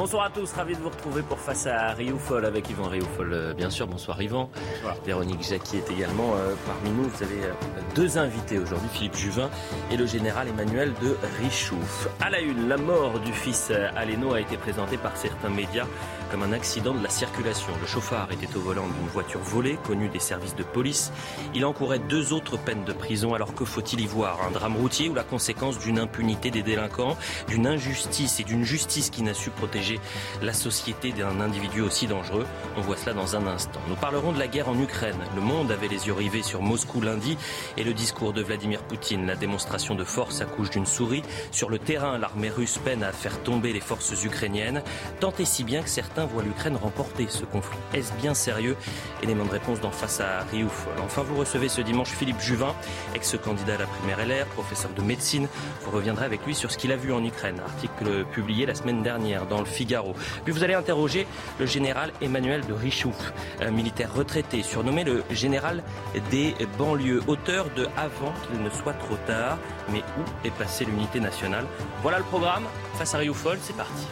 Bonsoir à tous, ravi de vous retrouver pour Face à Rioufol avec Yvan Rioufol, euh, bien sûr. Bonsoir Yvan. Véronique Jacqui est également euh, parmi nous. Vous avez euh, deux invités aujourd'hui, Philippe Juvin et le général Emmanuel de Richouf. À la une, la mort du fils Aleno a été présentée par certains médias comme un accident de la circulation. Le chauffard était au volant d'une voiture volée, connue des services de police. Il encourait deux autres peines de prison. Alors que faut-il y voir? Un drame routier ou la conséquence d'une impunité des délinquants, d'une injustice et d'une justice qui n'a su protéger la société d'un individu aussi dangereux? On voit cela dans un instant. Nous parlerons de la guerre en Ukraine. Le monde avait les yeux rivés sur Moscou lundi et le discours de Vladimir Poutine. La démonstration de force accouche d'une souris. Sur le terrain, l'armée russe peine à faire tomber les forces ukrainiennes, tant et si bien que certains voit l'Ukraine remporter ce conflit. Est-ce bien sérieux? Élément de réponse dans Face à Riouf. Enfin, vous recevez ce dimanche Philippe Juvin, ex-candidat à la primaire LR, professeur de médecine. Vous reviendrez avec lui sur ce qu'il a vu en Ukraine. Article publié la semaine dernière dans le Figaro. Puis vous allez interroger le général Emmanuel de Richouf, militaire retraité, surnommé le général des banlieues, auteur de Avant qu'il ne soit trop tard. Mais où est passée l'unité nationale? Voilà le programme. Face à Rioufol, c'est parti.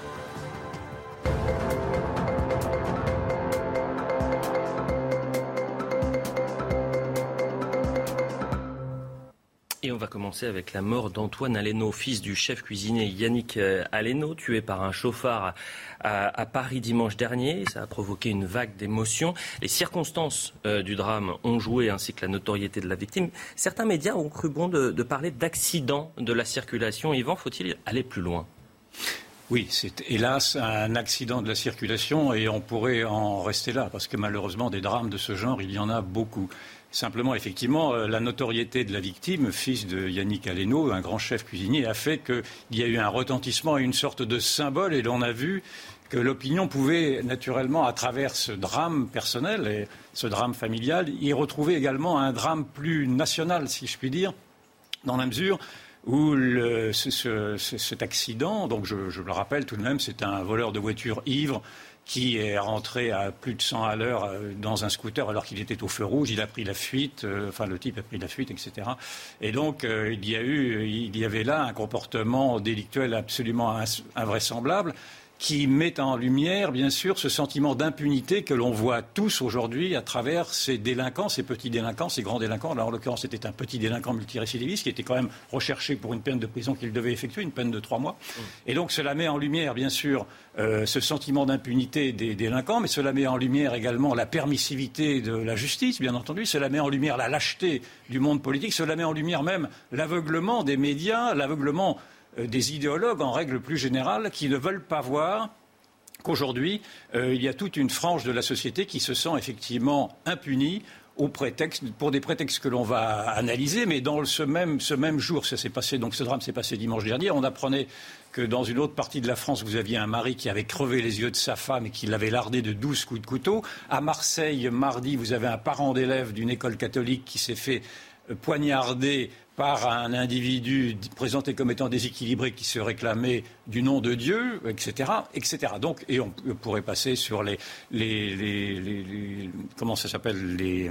On va commencer avec la mort d'Antoine Aleno, fils du chef cuisinier Yannick euh, Aleno, tué par un chauffard à, Paris dimanche dernier. Ça a provoqué une vague d'émotions. Les circonstances euh, du drame ont joué, ainsi que la notoriété de la victime. Certains médias ont cru bon de, de parler d'accident de la circulation. Yvan, faut-il aller plus loin? Oui, c'est hélas un accident de la circulation et on pourrait en rester là parce que malheureusement des drames de ce genre, il y en a beaucoup. Simplement, effectivement, euh, la notoriété de la victime, fils de Yannick Aleno, un grand chef cuisinier, a fait qu'il y a eu un retentissement et une sorte de symbole, et l'on a vu que l'opinion pouvait naturellement, à travers ce drame personnel et ce drame familial, y retrouver également un drame plus national, si je puis dire, dans la mesure où cet accident, donc je, je, le rappelle tout de même, c'est un voleur de voiture ivre qui est rentré à plus de 100 à l'heure euh, dans un scooter alors qu'il était au feu rouge. Il a pris la fuite, euh, enfin le type a pris la fuite, etc. Et donc euh, il y a eu, il y avait là un comportement délictuel absolument invraisemblable qui met en lumière, bien sûr, ce sentiment d'impunité que l'on voit tous aujourd'hui à travers ces délinquants, ces petits délinquants, ces grands délinquants. Là, en l'occurrence, c'était un petit délinquant multirécidiviste qui était quand même recherché pour une peine de prison qu'il devait effectuer, une peine de trois mois. Et donc, cela met en lumière, bien sûr, euh, ce sentiment d'impunité des délinquants, mais cela met en lumière également la permissivité de la justice, bien entendu. Cela met en lumière la lâcheté du monde politique. Cela met en lumière même l'aveuglement des médias, l'aveuglement des idéologues, en règle plus générale, qui ne veulent pas voir qu'aujourd'hui, euh, il y a toute une frange de la société qui se sent effectivement impunie au prétexte, pour des prétextes que l'on va analyser, mais dans ce même, ce même jour, ça s'est passé, donc ce drame s'est passé dimanche dernier, on apprenait que dans une autre partie de la France, vous aviez un mari qui avait crevé les yeux de sa femme et qui l'avait lardé de douze coups de couteau. À Marseille, mardi, vous avez un parent d'élève d'une école catholique qui s'est fait euh, poignarder par un individu présenté comme étant déséquilibré qui se réclamait du nom de Dieu, etc., etc. Donc, et on pourrait passer sur les, les, les, comment ça s'appelle les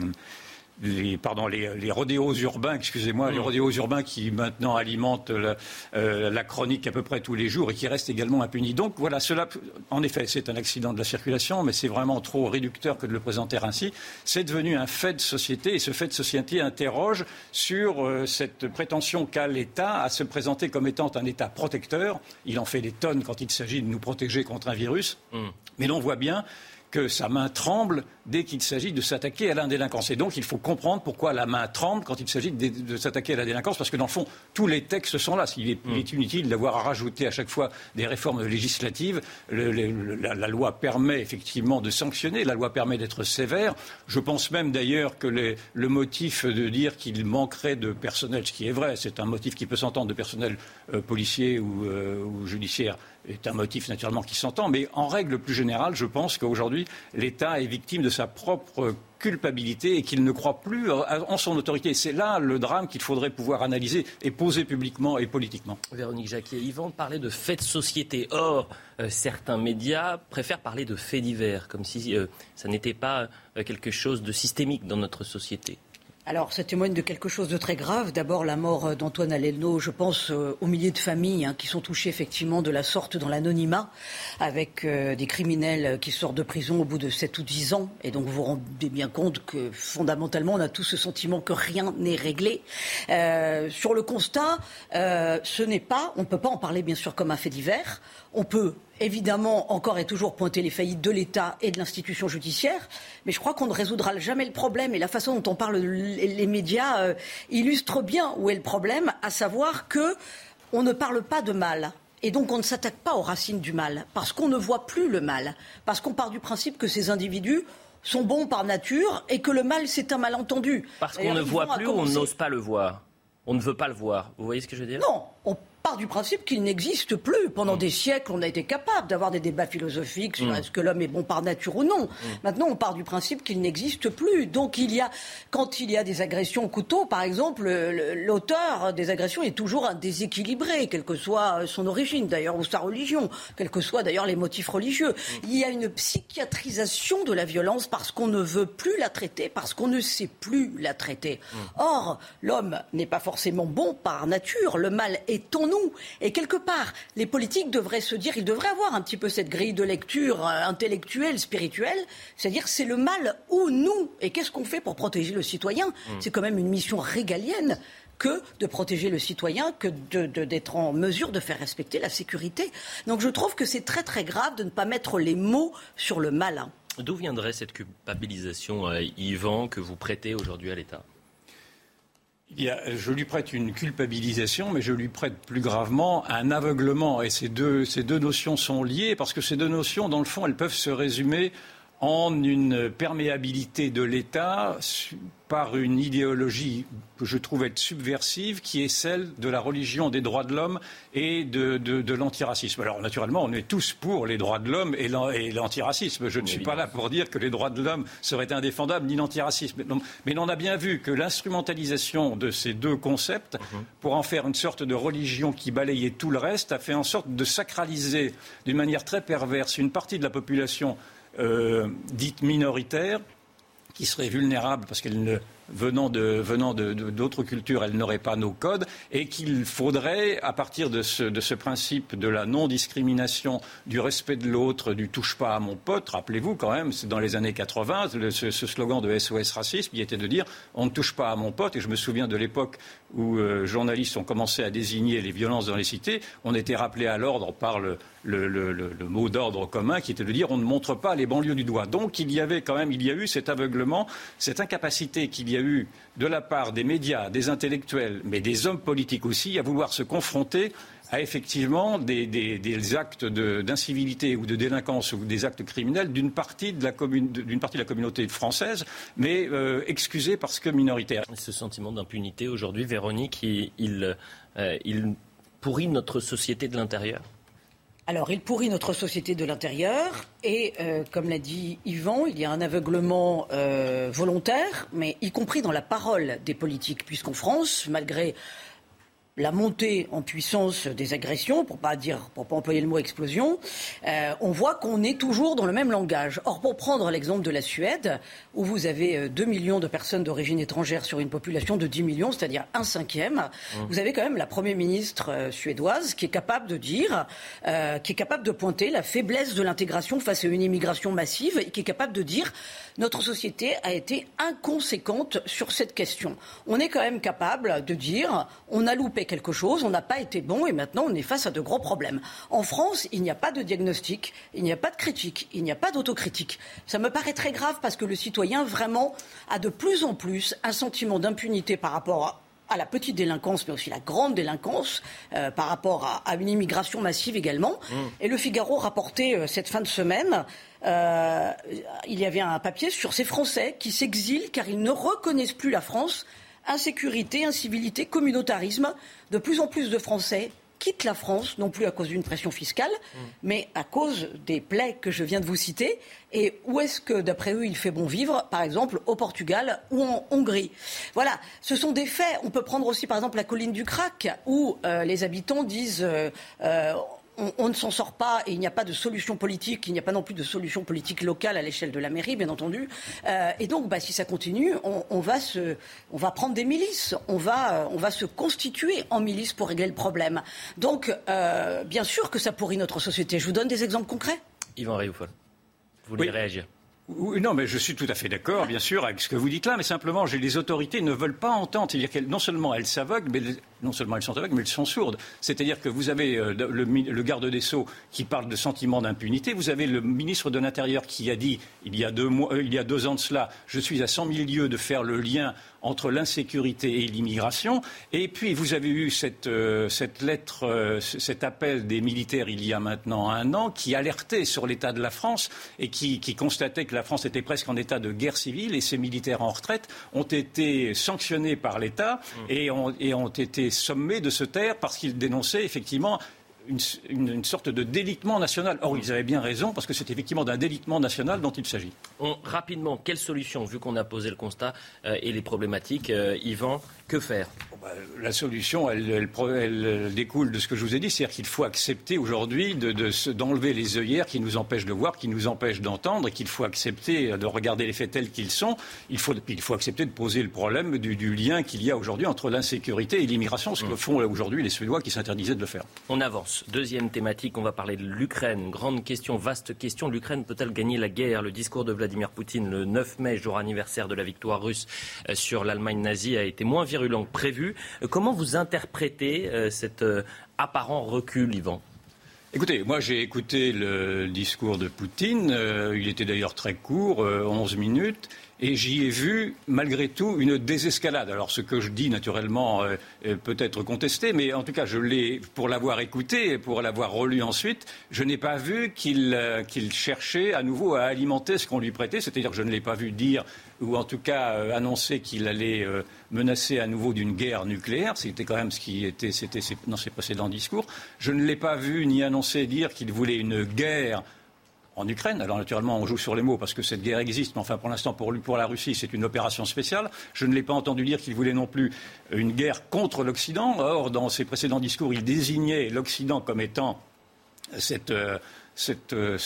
les, pardon, les, les rodéos urbains, excusez-moi, les mm. rodéos urbains qui maintenant alimentent la, euh, la, chronique à peu près tous les jours et qui restent également impunis. Donc voilà, cela, en effet, c'est un accident de la circulation, mais c'est vraiment trop réducteur que de le présenter ainsi. C'est devenu un fait de société et ce fait de société interroge sur euh, cette prétention qu'a l'État à se présenter comme étant un État protecteur. Il en fait des tonnes quand il s'agit de nous protéger contre un virus, mm. mais l'on voit bien que sa main tremble dès qu'il s'agit de s'attaquer à la délinquance. Et donc, il faut comprendre pourquoi la main tremble quand il s'agit de, s'attaquer à la délinquance, parce que dans le fond, tous les textes sont là. Il est, il est inutile d'avoir à rajouter à chaque fois des réformes législatives. la, loi permet effectivement de sanctionner, la loi permet d'être sévère. Je pense même d'ailleurs que le motif de dire qu'il manquerait de personnel, ce qui est vrai, c'est un motif qui peut s'entendre de personnel euh, policier ou, euh, ou judiciaire, est un motif naturellement qui s'entend, mais en règle plus générale, je pense qu'aujourd'hui, l'État est victime de sa propre culpabilité et qu'il ne croit plus en son autorité. C'est là le drame qu'il faudrait pouvoir analyser et poser publiquement et politiquement. Véronique Jacquet, Yvan parlait de faits de société. Or, euh, certains médias préfèrent parler de faits divers, comme si euh, ça n'était pas euh, quelque chose de systémique dans notre société. Alors, ça témoigne de quelque chose de très grave. D'abord, la mort euh, d'Antoine Alelno, je pense euh, aux milliers de familles hein, qui sont touchées effectivement de la sorte dans l'anonymat, avec euh, des criminels qui sortent de prison au bout de 7 ou 10 ans. Et donc, vous vous rendez bien compte que fondamentalement, on a tous ce sentiment que rien n'est réglé. sur le constat, ce n'est pas, on ne peut pas en parler bien sûr comme un fait divers. On peut évidemment encore et toujours pointer les faillites de l'État et de l'institution judiciaire, mais je crois qu'on ne résoudra jamais le problème. Et la façon dont on parle, les médias euh, illustre bien où est le problème, à savoir que on ne parle pas de mal. Et donc on ne s'attaque pas aux racines du mal, parce qu'on ne voit plus le mal, parce qu'on part du principe que ces individus sont bons par nature et que le mal c'est un malentendu. Parce qu'on ne voit plus ou on n'ose pas le voir. On ne veut pas le voir. Vous voyez ce que je veux dire? Non, on du principe qu'il n'existe plus. Pendant mm. des siècles, on a été capable d'avoir des débats philosophiques sur mm. est-ce que l'homme est bon par nature ou non. Mm. Maintenant, on part du principe qu'il n'existe plus. Donc, il y a, quand il y a des agressions au couteau, par exemple, l'auteur des agressions est toujours un déséquilibré, quelle que soit son origine d'ailleurs ou sa religion, quels que soient d'ailleurs les motifs religieux. Il y a une psychiatrisation de la violence parce qu'on ne veut plus la traiter, parce qu'on ne sait plus la traiter. Or, l'homme n'est pas forcément bon par nature. Le mal est en nous. Et quelque part, les politiques devraient se dire, ils devraient avoir un petit peu cette grille de lecture euh, intellectuelle, spirituelle, c'est-à-dire c'est le mal ou nous. Et qu'est-ce qu'on fait pour protéger le citoyen? Hmm. C'est quand même une mission régalienne que de protéger le citoyen, que d'être en mesure de faire respecter la sécurité. Donc je trouve que c'est très très grave de ne pas mettre les mots sur le mal. D'où viendrait cette culpabilisation, euh, Yvan, que vous prêtez aujourd'hui à l'État? Je lui prête une culpabilisation, mais je lui prête plus gravement un aveuglement. Et ces deux, ces deux notions sont liées parce que ces deux notions, dans le fond, elles peuvent se résumer en une perméabilité de l'État par une idéologie que je trouve être subversive, qui est celle de la religion des droits de l'homme et de, l'antiracisme. Alors naturellement, on est tous pour les droits de l'homme et l'antiracisme. Je ne suis pas là pour dire que les droits de l'homme seraient indéfendables, ni l'antiracisme. Mais on a bien vu que l'instrumentalisation de ces deux concepts, mhm. pour en faire une sorte de religion qui balayait tout le reste, a fait en sorte de sacraliser d'une manière très perverse une partie de la population euh, dite minoritaire qui serait vulnérable parce qu'elle ne venant de venant d'autres cultures, elle n'aurait pas nos codes, et qu'il faudrait, à partir de ce, de ce principe de la non-discrimination, du respect de l'autre, du touche pas à mon pote, rappelez-vous quand même, c'est dans les années 80, ce, slogan de SOS Racisme, il était de dire on ne touche pas à mon pote, et je me souviens de l'époque où euh, journalistes ont commencé à désigner les violences dans les cités, on était rappelé à l'ordre par le, le, mot d'ordre commun qui était de dire on ne montre pas les banlieues du doigt. Donc il y avait quand même, il y a eu cet aveuglement, cette incapacité qu'il y a eu de la part des médias, des intellectuels, mais des hommes politiques aussi, à vouloir se confronter à effectivement des, actes d'incivilité ou de délinquance ou des actes criminels d'une partie, de la communauté française, mais euh, parce que minoritaire. Ce sentiment d'impunité aujourd'hui, Véronique, il, euh, il pourrit notre société de l'intérieur? Alors, il pourrit notre société de l'intérieur et, euh, comme l'a dit Yvan, il y a un aveuglement euh, volontaire, mais y compris dans la parole des politiques, puisqu'en France, malgré la montée en puissance des agressions, pour pas dire, pour pas employer le mot explosion, euh, on voit qu'on est toujours dans le même langage. Or, pour prendre l'exemple de la Suède, où vous avez 2 euh, millions de personnes d'origine étrangère sur une population de 10 millions, c'est-à-dire un cinquième, mmh. vous avez quand même la première ministre euh, suédoise qui est capable de dire, qui est capable de pointer la faiblesse de l'intégration face à une immigration massive et qui est capable de dire notre société a été inconséquente sur cette question. On est quand même capable de dire on a loupé quelque chose, on n'a pas été bon et maintenant on est face à de gros problèmes. En France, il n'y a pas de diagnostic, il n'y a pas de critique, il n'y a pas d'autocritique. Ça me paraît très grave parce que le citoyen vraiment a de plus en plus un sentiment d'impunité par rapport à à la petite délinquance, mais aussi la grande délinquance, euh, par rapport à, une immigration massive également. Mmh. Et le Figaro rapportait euh, cette fin de semaine, euh, il y avait un papier sur ces Français qui s'exilent car ils ne reconnaissent plus la France. Insécurité, incivilité, communautarisme. De plus en plus de Français quitte la France, non plus à cause d'une pression fiscale, mm. mais à cause des plaies que je viens de vous citer. Et où est-ce que, d'après eux, il fait bon vivre? Par exemple, au Portugal ou en Hongrie. Voilà, ce sont des faits. On peut prendre aussi, par exemple, la colline du Crac, où euh, les habitants disent euh, euh, on, ne s'en sort pas et il n'y a pas de solution politique, il n'y a pas non plus de solution politique locale à l'échelle de la mairie, bien entendu. Euh, et donc, bah, si ça continue, on, va se, on va prendre des milices, on va, euh, on va se constituer en milice pour régler le problème. Donc, euh, bien sûr que ça pourrit notre société. Je vous donne des exemples concrets. Yvan Rioufol, vous voulez réagir non, mais je suis tout à fait d'accord, bien sûr, avec ce que vous dites là, mais simplement, les autorités ne veulent pas entendre. C'est-à-dire qu'elles, non seulement elles s'aveuglent, mais non seulement elles sont aveugles, mais elles sont sourdes. C'est-à-dire que vous avez euh, le, garde des Sceaux qui parle de sentiment d'impunité, vous avez le ministre de l'Intérieur qui a dit, il y a deux, mois, euh, il y a deux ans de cela, je suis à 100 000 lieues de faire le lien entre l'insécurité et l'immigration. Et puis, vous avez eu cette, euh, cette lettre, cet appel des militaires il y a maintenant un an qui alertait sur l'état de la France et qui, qui constatait que la France était presque en état de guerre civile et ces militaires en retraite ont été sanctionnés par l'État mmh. et, et ont été sommés de se taire parce qu'ils dénonçaient effectivement une, sorte de délitement national. Or, ils avaient bien raison, parce que c'est effectivement d'un délitement national dont il s'agit. rapidement, quelle solution, vu qu'on a posé le constat euh, et les problématiques, euh, Yvan, que faire? Bah, La solution, elle, découle de ce que je vous ai dit, c'est-à-dire qu'il faut accepter aujourd'hui d'enlever les œillères qui nous empêchent de voir, qui nous empêchent d'entendre, et qu'il faut accepter de regarder les faits tels qu'ils sont. Il faut, il faut accepter de poser le problème du, lien qu'il y a aujourd'hui entre l'insécurité et l'immigration, ce que mm. font aujourd'hui les Suédois qui s'interdisaient de le faire. On avance. Deuxième thématique, on va parler de l'Ukraine. Grande question, vaste question. L'Ukraine peut-elle gagner la guerre? Le discours de Vladimir Poutine le 9 mai, jour anniversaire de la victoire russe euh, sur l'Allemagne nazie, a été moins virulent que prévu. Euh, comment vous interprétez euh, cet apparent recul, Yvan? Écoutez, moi j'ai écouté le discours de Poutine. il était d'ailleurs très court, 11 minutes et j'y ai vu malgré tout une désescalade. Alors ce que je dis naturellement euh, peut être contesté, mais en tout cas je l'ai pour l'avoir écouté et pour l'avoir relu ensuite, je n'ai pas vu qu'il euh, cherchait à nouveau à alimenter ce qu'on lui prêtait, c'est-à-dire que je ne l'ai pas vu dire ou en tout cas euh, annoncer qu'il allait menacer à nouveau d'une guerre nucléaire, c'était quand même ce qui était dans ses précédents discours. Je ne l'ai pas vu ni annoncer dire qu'il voulait une guerre en Ukraine. Alors naturellement, on joue sur les mots parce que cette guerre existe, mais enfin pour l'instant, pour, la Russie, c'est une opération spéciale. Je ne l'ai pas entendu dire qu'il voulait non plus une guerre contre l'Occident. Or, dans ses précédents discours, il désignait l'Occident comme étant cette, euh, euh,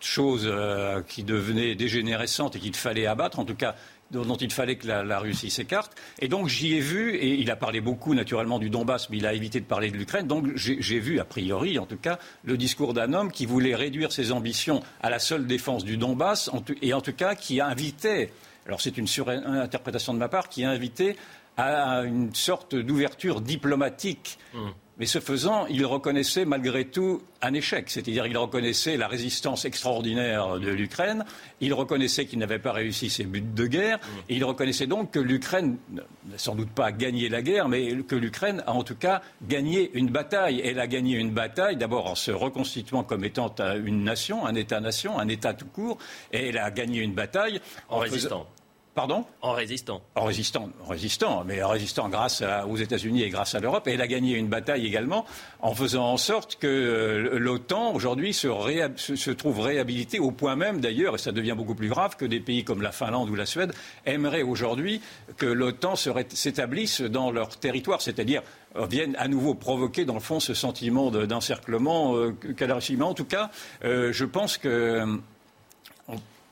chose euh, qui devenait dégénérescente et qu'il fallait abattre, en tout cas dont il fallait que la, Russie s'écarte. Et donc j'y ai vu, et il a parlé beaucoup naturellement du Donbass, mais il a évité de parler de l'Ukraine. Donc j'ai vu, a priori en tout cas, le discours d'un homme qui voulait réduire ses ambitions à la seule défense du Donbass, et en tout cas qui invitait, alors c'est une surinterprétation de ma part, qui a invité à une sorte d'ouverture diplomatique. Mmh. Mais ce faisant, il reconnaissait malgré tout un échec. C'est-à-dire qu'il reconnaissait la résistance extraordinaire de l'Ukraine, il reconnaissait qu'il n'avait pas réussi ses buts de guerre, mmh. et il reconnaissait donc que l'Ukraine n'a sans doute pas gagné la guerre, mais que l'Ukraine a en tout cas gagné une bataille. Elle a gagné une bataille d'abord en se reconstituant comme étant une nation, un État-nation, un État tout court, et elle a gagné une bataille en, résistant. Pardon En résistant. En résistant, en résistant, mais en résistant grâce aux États-Unis et grâce à l'Europe. Et elle a gagné une bataille également en faisant en sorte que euh, l'OTAN, aujourd'hui, se, trouve réhabilitée au point même, d'ailleurs, et ça devient beaucoup plus grave, que des pays comme la Finlande ou la Suède aimeraient aujourd'hui que l'OTAN s'établisse dans leur territoire, c'est-à-dire euh, viennent à nouveau provoquer, dans le fond, ce sentiment d'encerclement euh, Russie. Mais en tout cas, je pense que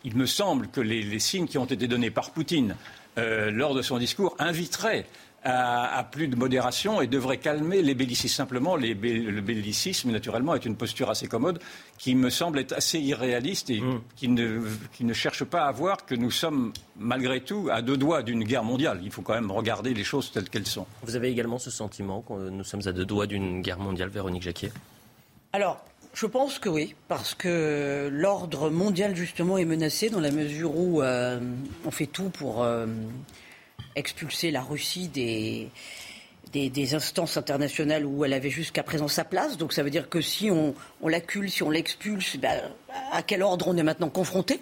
il me semble que les, signes qui ont été donnés par Poutine euh, lors de son discours inviteraient à, plus de modération et devrait calmer les bellicismes. Simplement, le bellicisme, naturellement, est une posture assez commode qui me semble être assez irréaliste et mm. qui, ne, qui ne cherche pas à voir que nous sommes, malgré tout, à deux doigts d'une guerre mondiale. Il faut quand même regarder les choses telles qu'elles sont. Vous avez également ce sentiment que nous sommes à deux doigts d'une guerre mondiale, Véronique Jacquier? Alors, je pense que oui, parce que l'ordre mondial justement est menacé dans la mesure où euh, on fait tout pour euh, expulser la Russie des, instances internationales où elle avait jusqu'à présent sa place. Donc ça veut dire que si on, on l'accule, si on l'expulse, ben, à quel ordre on est maintenant confronté?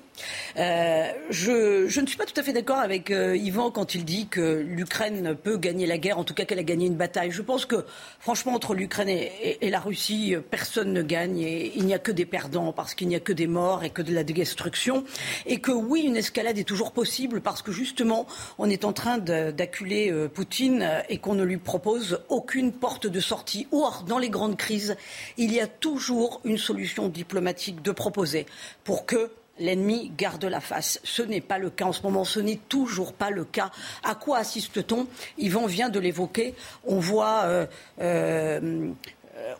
Euh, je, ne suis pas tout à fait d'accord avec euh, Yvan quand il dit que l'Ukraine peut gagner la guerre, en tout cas qu'elle a gagné une bataille. Je pense que, franchement, entre l'Ukraine et, la Russie, personne ne gagne et il n'y a que des perdants parce qu'il n'y a que des morts et que de la destruction. Et que oui, une escalade est toujours possible parce que justement, on est en train d'acculer euh, Poutine et qu'on ne lui propose aucune porte de sortie. Or, dans les grandes crises, il y a toujours une solution diplomatique de pour que l'ennemi garde la face. Ce n'est pas le cas en ce moment, ce n'est toujours pas le cas. À quoi assiste-t-on? Yvan vient de l'évoquer. On voit, euh, euh,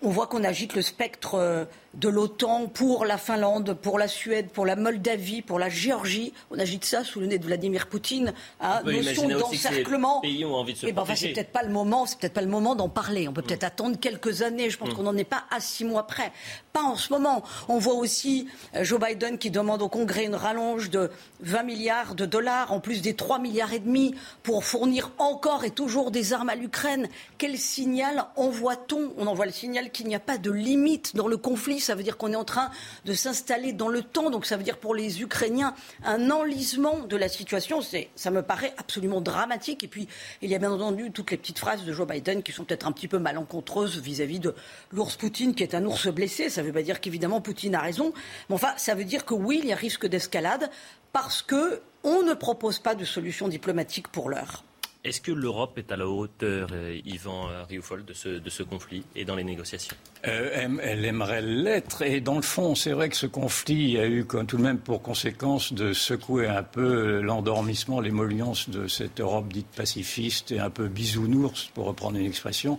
on voit qu'on agite le spectre de l'OTAN pour la Finlande, pour la Suède, pour la Moldavie, pour la Géorgie. On agite ça sous le nez de Vladimir Poutine. Hein, notion d'encerclement. se eh ben, c'est peut-être pas le moment. C'est peut-être pas le moment d'en parler. On peut peut-être mm. attendre quelques années. Je pense mm. qu'on n'en est pas à six mois près. Pas en ce moment. On voit aussi euh, Joe Biden qui demande au Congrès une rallonge de 20 milliards de dollars, en plus des 3 milliards et demi, pour fournir encore et toujours des armes à l'Ukraine. Quel signal envoie-t-on? On envoie le signal qu'il n'y a pas de limite dans le conflit ça veut dire qu'on est en train de s'installer dans le temps. Donc ça veut dire pour les Ukrainiens un enlisement de la situation. Ça me paraît absolument dramatique. Et puis il y a bien entendu toutes les petites phrases de Joe Biden qui sont peut-être un petit peu malencontreuses vis-à-vis de l'ours Poutine qui est un ours blessé. Ça ne veut pas dire qu'évidemment Poutine a raison. Mais enfin, ça veut dire que oui, il y a risque d'escalade parce qu'on ne propose pas de solution diplomatique pour l'heure. Est-ce que l'Europe est à la hauteur, euh, Yvan euh, Rioufol, de ce, conflit et dans les négociations euh, Elle aimerait l'être. Et dans le fond, c'est vrai que ce conflit a eu tout de même pour conséquence de secouer un peu l'endormissement, l'émollience de cette Europe dite pacifiste et un peu bisounours, pour reprendre une expression,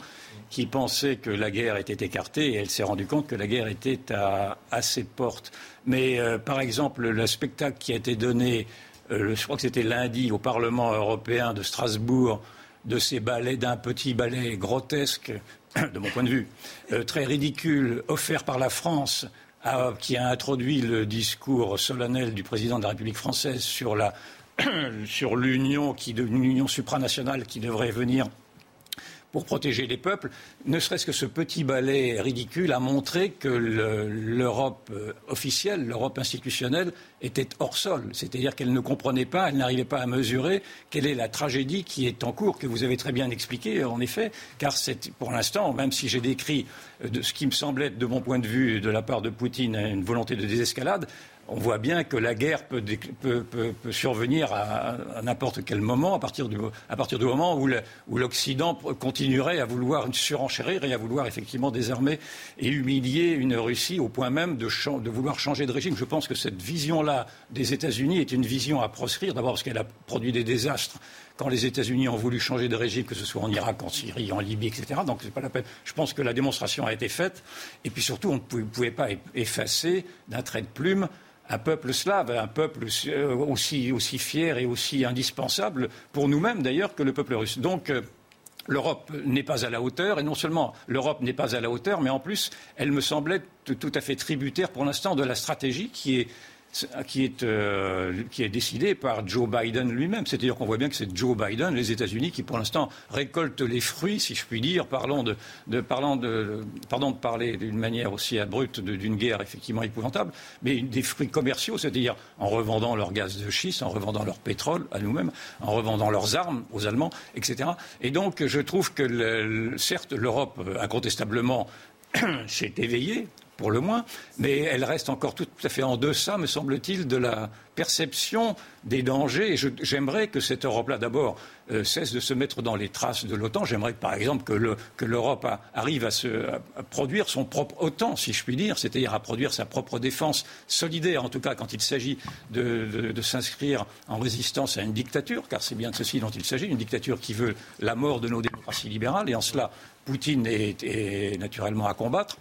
qui pensait que la guerre était écartée et elle s'est rendue compte que la guerre était à, ses portes. Mais par exemple, le spectacle qui a été donné euh, je crois que c'était lundi, au Parlement européen de Strasbourg, de ces ballets, d'un petit ballet grotesque, de mon point de vue, euh, très ridicule, offert par la France, qui a introduit le discours solennel du président de la République française sur l'union supranationale qui devrait venir pour protéger les peuples, ne serait-ce que ce petit ballet ridicule a montré que l'Europe euh, officielle, l'Europe institutionnelle, était hors sol. C'est-à-dire qu'elle ne comprenait pas, elle n'arrivait pas à mesurer quelle est la tragédie qui est en cours, que vous avez très bien expliqué, en effet, car c'est, pour l'instant, même si j'ai décrit euh, de ce qui me semblait être, de mon point de vue, de la part de Poutine, une volonté de désescalade, on voit bien que la guerre peut, survenir à, n'importe quel moment, à partir du, moment où l'Occident continuerait à vouloir surenchérir et à vouloir effectivement désarmer et humilier une Russie au point même de, vouloir changer de régime. Je pense que cette vision-là des États-Unis est une vision à proscrire, d'abord parce qu'elle a produit des désastres quand les États-Unis ont voulu changer de régime, que ce soit en Irak, en Syrie, en Libye, etc. Donc c'est pas la peine. Je pense que la démonstration a été faite. Et puis surtout, on ne pouvait pas effacer d'un trait de plume un peuple slave, un peuple euh, aussi, fier et aussi indispensable pour nous-mêmes d'ailleurs que le peuple russe. Donc euh, l'Europe n'est pas à la hauteur, et non seulement l'Europe n'est pas à la hauteur, mais en plus, elle me semblait tout à fait tributaire pour l'instant de la stratégie qui est qui est, euh, qui est décidé par Joe Biden lui-même. C'est-à-dire qu'on voit bien que c'est Joe Biden, les États-Unis, qui pour l'instant récoltent les fruits, si je puis dire, parlons de, de, parlant de, pardon de parler d'une manière aussi abrupte d'une guerre effectivement épouvantable, mais des fruits commerciaux, c'est-à-dire en revendant leur gaz de schiste, en revendant leur pétrole à nous-mêmes, en revendant leurs armes aux Allemands, etc. Et donc je trouve que certes l'Europe incontestablement s'est éveillée pour le moins, mais elle reste encore tout à fait en deçà, me semble-t-il, de la perception des dangers. J'aimerais que cette Europe-là, d'abord, euh, cesse de se mettre dans les traces de l'OTAN. J'aimerais, par exemple, que l'Europe arrive à, produire son propre OTAN, si je puis dire, c'est-à-dire à produire sa propre défense solidaire, en tout cas quand il s'agit de, s'inscrire en résistance à une dictature, car c'est bien de ceci dont il s'agit, une dictature qui veut la mort de nos démocraties libérales. Et en cela, Poutine est naturellement à combattre.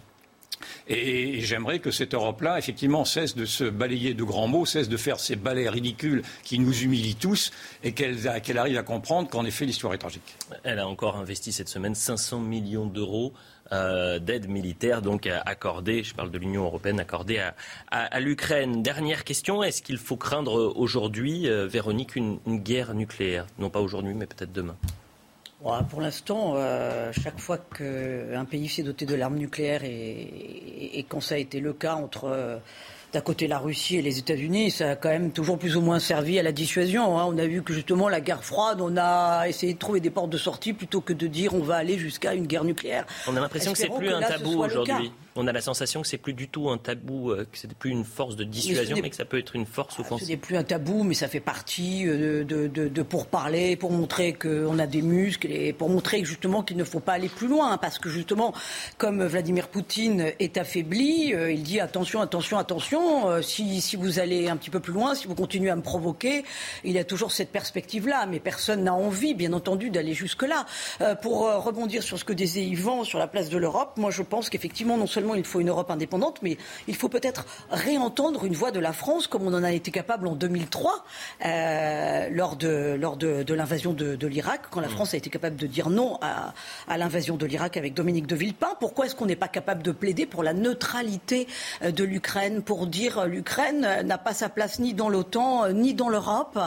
Et, j'aimerais que cette Europe-là, effectivement, cesse de se balayer de grands mots, cesse de faire ces balais ridicules qui nous humilient tous, et qu'elle arrive à comprendre qu'en effet, l'histoire est tragique. Elle a encore investi cette semaine 500 millions d'euros euh, d'aide militaire donc accordée, je parle de l'Union européenne, accordée à, l'Ukraine. Dernière question, est-ce qu'il faut craindre aujourd'hui, euh, Véronique, une guerre nucléaire? Non pas aujourd'hui, mais peut-être demain pour l'instant, euh, chaque fois qu'un pays s'est doté de l'arme nucléaire et, et, quand ça a été le cas entre euh, d'un côté la Russie et les États-Unis, ça a quand même toujours plus ou moins servi à la dissuasion. Hein. On a vu que justement la guerre froide, on a essayé de trouver des portes de sortie plutôt que de dire on va aller jusqu'à une guerre nucléaire. On a l'impression que c'est plus un tabou aujourd'hui on a la sensation que c'est plus du tout un tabou, euh, que c'est plus une force de dissuasion, mais, que ça peut être une force ah, offensive. Ce n'est plus un tabou, mais ça fait partie euh, de, de, de, pour parler, pour montrer qu'on a des muscles et pour montrer justement qu'il ne faut pas aller plus loin, parce que justement, comme Vladimir Poutine est affaibli, euh, il dit attention, attention, attention. si, si vous allez un petit peu plus loin, si vous continuez à me provoquer, il y a toujours cette perspective-là, mais personne n'a envie, bien entendu, d'aller jusque là. pour rebondir sur ce que disait Yvan sur la place de l'Europe, moi je pense qu'effectivement non seulement il faut une Europe indépendante, mais il faut peut-être réentendre une voix de la France comme on en a été capable en 2003 euh, lors de, lors de, l'invasion de, l'Irak, quand la mmh. France a été capable de dire non à, à l'invasion de l'Irak avec Dominique de Villepin. Pourquoi est-ce qu'on n'est pas capable de plaider pour la neutralité euh, de l'Ukraine, pour dire euh, l'Ukraine n'a pas sa place ni dans l'OTAN ni dans l'Europe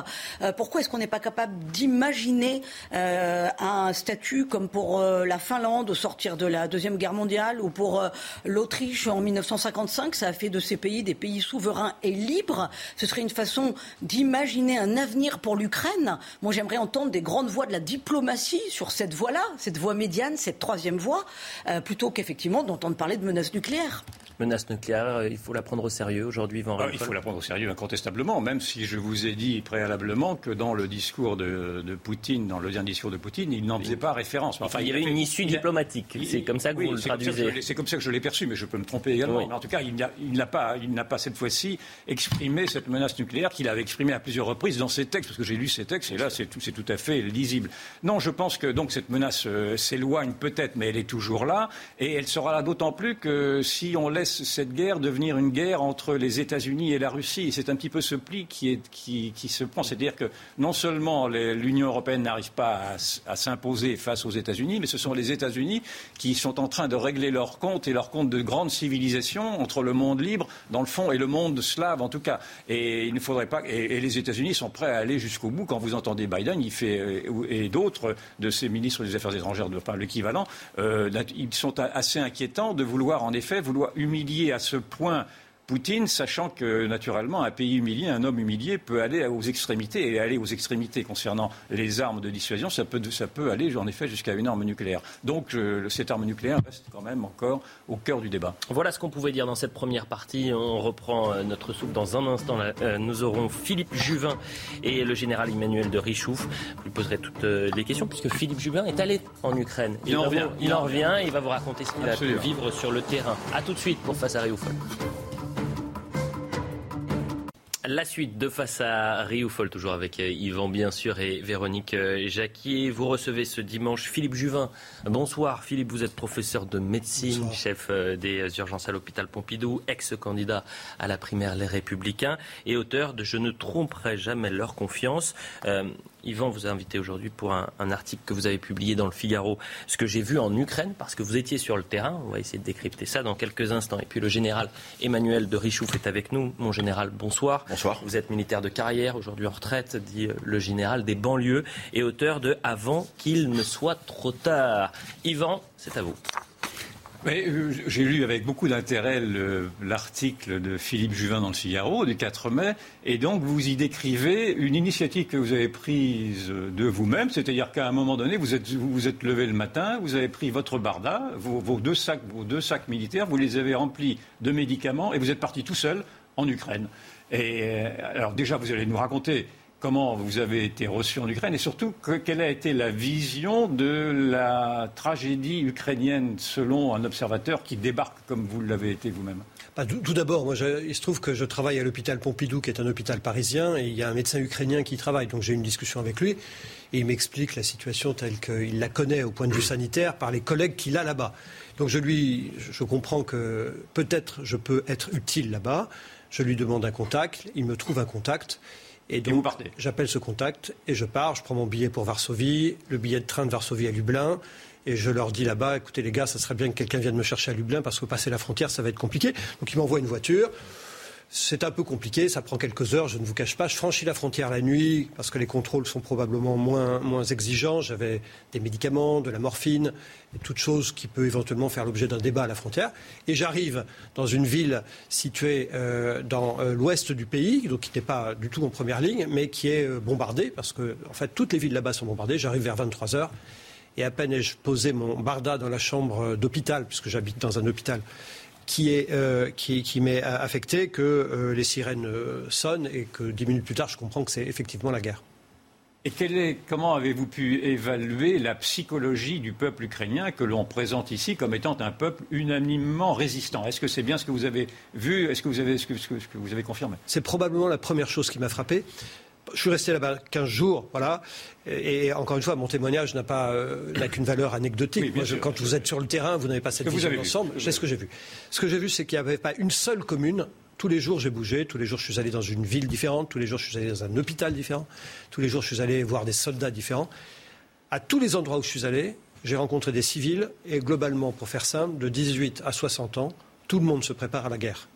Pourquoi est-ce qu'on n'est pas capable d'imaginer un statut comme pour la Finlande au sortir de la Deuxième Guerre mondiale ou pour L'Autriche, en 1955, ça a fait de ces pays des pays souverains et libres. Ce serait une façon d'imaginer un avenir pour l'Ukraine. Moi, j'aimerais entendre des grandes voix de la diplomatie sur cette voie-là, cette voie médiane, cette troisième voie, euh, plutôt qu'effectivement d'entendre parler de menaces nucléaires menace nucléaire, euh, il faut la prendre au sérieux aujourd'hui, ah, Il faut la prendre au sérieux incontestablement, même si je vous ai dit préalablement que dans le discours de, Poutine, dans le dernier discours de Poutine, il n'en faisait pas référence. Enfin, il y avait une issue diplomatique. C'est comme ça que vous le traduisez. C'est comme ça que je l'ai perçu, mais je peux me tromper également. Mais en tout cas, il n'a pas, pas cette fois-ci exprimé cette menace nucléaire qu'il avait exprimée à plusieurs reprises dans ses textes, parce que j'ai lu ses textes et là, c'est tout, tout, à fait lisible. Non, je pense que donc cette menace euh, s'éloigne peut-être, mais elle est toujours là, et elle sera là d'autant plus que si on laisse cette guerre devenir une guerre entre les États-Unis et la Russie. C'est un petit peu ce pli qui, est, qui, se prend. C'est-à-dire que non seulement l'Union européenne n'arrive pas à, s'imposer face aux États-Unis, mais ce sont les États-Unis qui sont en train de régler leurs comptes et leurs comptes de grande civilisation entre le monde libre, dans le fond, et le monde slave, en tout cas. Et il ne faudrait pas. Et, les États-Unis sont prêts à aller jusqu'au bout. Quand vous entendez Biden, il fait euh, et d'autres de ses ministres des Affaires étrangères, de pas l'équivalent, euh, ils sont assez inquiétants de vouloir, en effet, vouloir humilier humilié à ce point Poutine, sachant que naturellement un pays humilié, un homme humilié peut aller aux extrémités et aller aux extrémités concernant les armes de dissuasion, ça peut, ça peut aller en effet jusqu'à une arme nucléaire. Donc cette arme nucléaire reste quand même encore au cœur du débat. Voilà ce qu'on pouvait dire dans cette première partie. On reprend euh, notre soupe dans un instant. Euh, nous aurons Philippe Juvin et le général Emmanuel de Richouf. Je lui poserai toutes euh, les questions puisque Philippe Juvin est allé en Ukraine. Il, en revient. il, en revient. Il va vous raconter ce qu'il a pu vivre sur le terrain. A tout de suite pour Face à Rioufol. La suite de Face à Rioufol, toujours avec euh, Yvan bien sûr et Véronique euh, Jacquier. Vous recevez ce dimanche Philippe Juvin. Bonsoir Philippe, vous êtes professeur de médecine, chef euh, des urgences à l'hôpital Pompidou, ex-candidat à la primaire Les Républicains et auteur de Je ne tromperai jamais leur confiance. Yvan vous a invité aujourd'hui pour un, article que vous avez publié dans le Figaro, ce que j'ai vu en Ukraine, parce que vous étiez sur le terrain. On va essayer de décrypter ça dans quelques instants. Et puis le général Emmanuel de Richouf est avec nous. Mon général, bonsoir. Bonsoir. Vous êtes militaire de carrière, aujourd'hui en retraite, dit le général des banlieues, et auteur de Avant qu'il ne soit trop tard. Yvan, c'est à vous. Euh, j'ai lu avec beaucoup d'intérêt l'article de Philippe Juvin dans le Figaro du 4 mai, et donc vous y décrivez une initiative que vous avez prise de vous-même, c'est-à-dire qu'à un moment donné, vous vous, êtes levé le matin, vous avez pris votre barda, vos, deux sacs, vos deux sacs militaires, vous les avez remplis de médicaments, et vous êtes parti tout seul en Ukraine. Et euh, alors déjà, vous allez nous raconter comment vous avez été reçu en Ukraine et surtout quelle a été la vision de la tragédie ukrainienne selon un observateur qui débarque comme vous l'avez été vous-même? Bah, tout d'abord, il se trouve que je travaille à l'hôpital Pompidou, qui est un hôpital parisien, et il y a un médecin ukrainien qui travaille. Donc j'ai une discussion avec lui, et il m'explique la situation telle qu'il la connaît au point de vue sanitaire par les collègues qu'il a là-bas. Donc je lui, je comprends que peut-être je peux être utile là-bas. Je lui demande un contact, il me trouve un contact. Et donc, j'appelle ce contact et je pars. Je prends mon billet pour Varsovie, le billet de train de Varsovie à Lublin. Et je leur dis là-bas, écoutez les gars, ça serait bien que quelqu'un vienne me chercher à Lublin parce que passer la frontière, ça va être compliqué. Donc ils m'envoient une voiture. C'est un peu compliqué, ça prend quelques heures, je ne vous cache pas. Je franchis la frontière la nuit parce que les contrôles sont probablement moins, exigeants. J'avais des médicaments, de la morphine, et toute chose qui peut éventuellement faire l'objet d'un débat à la frontière. Et j'arrive dans une ville située euh, dans euh, l'ouest du pays, qui n'est pas du tout en première ligne, mais qui est euh, bombardée parce que, en fait, toutes les villes là-bas sont bombardées. J'arrive vers 23 heures. Et à peine ai-je posé mon barda dans la chambre d'hôpital, puisque j'habite dans un hôpital, qui, est, euh, qui, qui m'est affecté que euh, les sirènes euh, sonnent et que dix minutes plus tard, je comprends que c'est effectivement la guerre. Et est, comment avez-vous pu évaluer la psychologie du peuple ukrainien que l'on présente ici comme étant un peuple unanimement résistant? Est-ce que c'est bien ce que vous avez vu? Est-ce que vous avez, ce que, ce que vous avez confirmé? C'est probablement la première chose qui m'a frappé je suis resté là-bas 15 jours, voilà. Et, encore une fois, mon témoignage n'a pas euh, qu'une valeur anecdotique. quand vous êtes sur le terrain, vous n'avez pas cette vision d'ensemble. C'est ce que j'ai vu. Ce que j'ai vu, c'est qu'il n'y avait pas une seule commune. Tous les jours, j'ai bougé. Tous les jours, je suis allé dans une ville différente. Tous les jours, je suis allé dans un hôpital différent. Tous les jours, je suis allé voir des soldats différents. À tous les endroits où je suis allé, j'ai rencontré des civils. Et globalement, pour faire simple, de 18 à 60 ans, tout le monde se prépare à la guerre.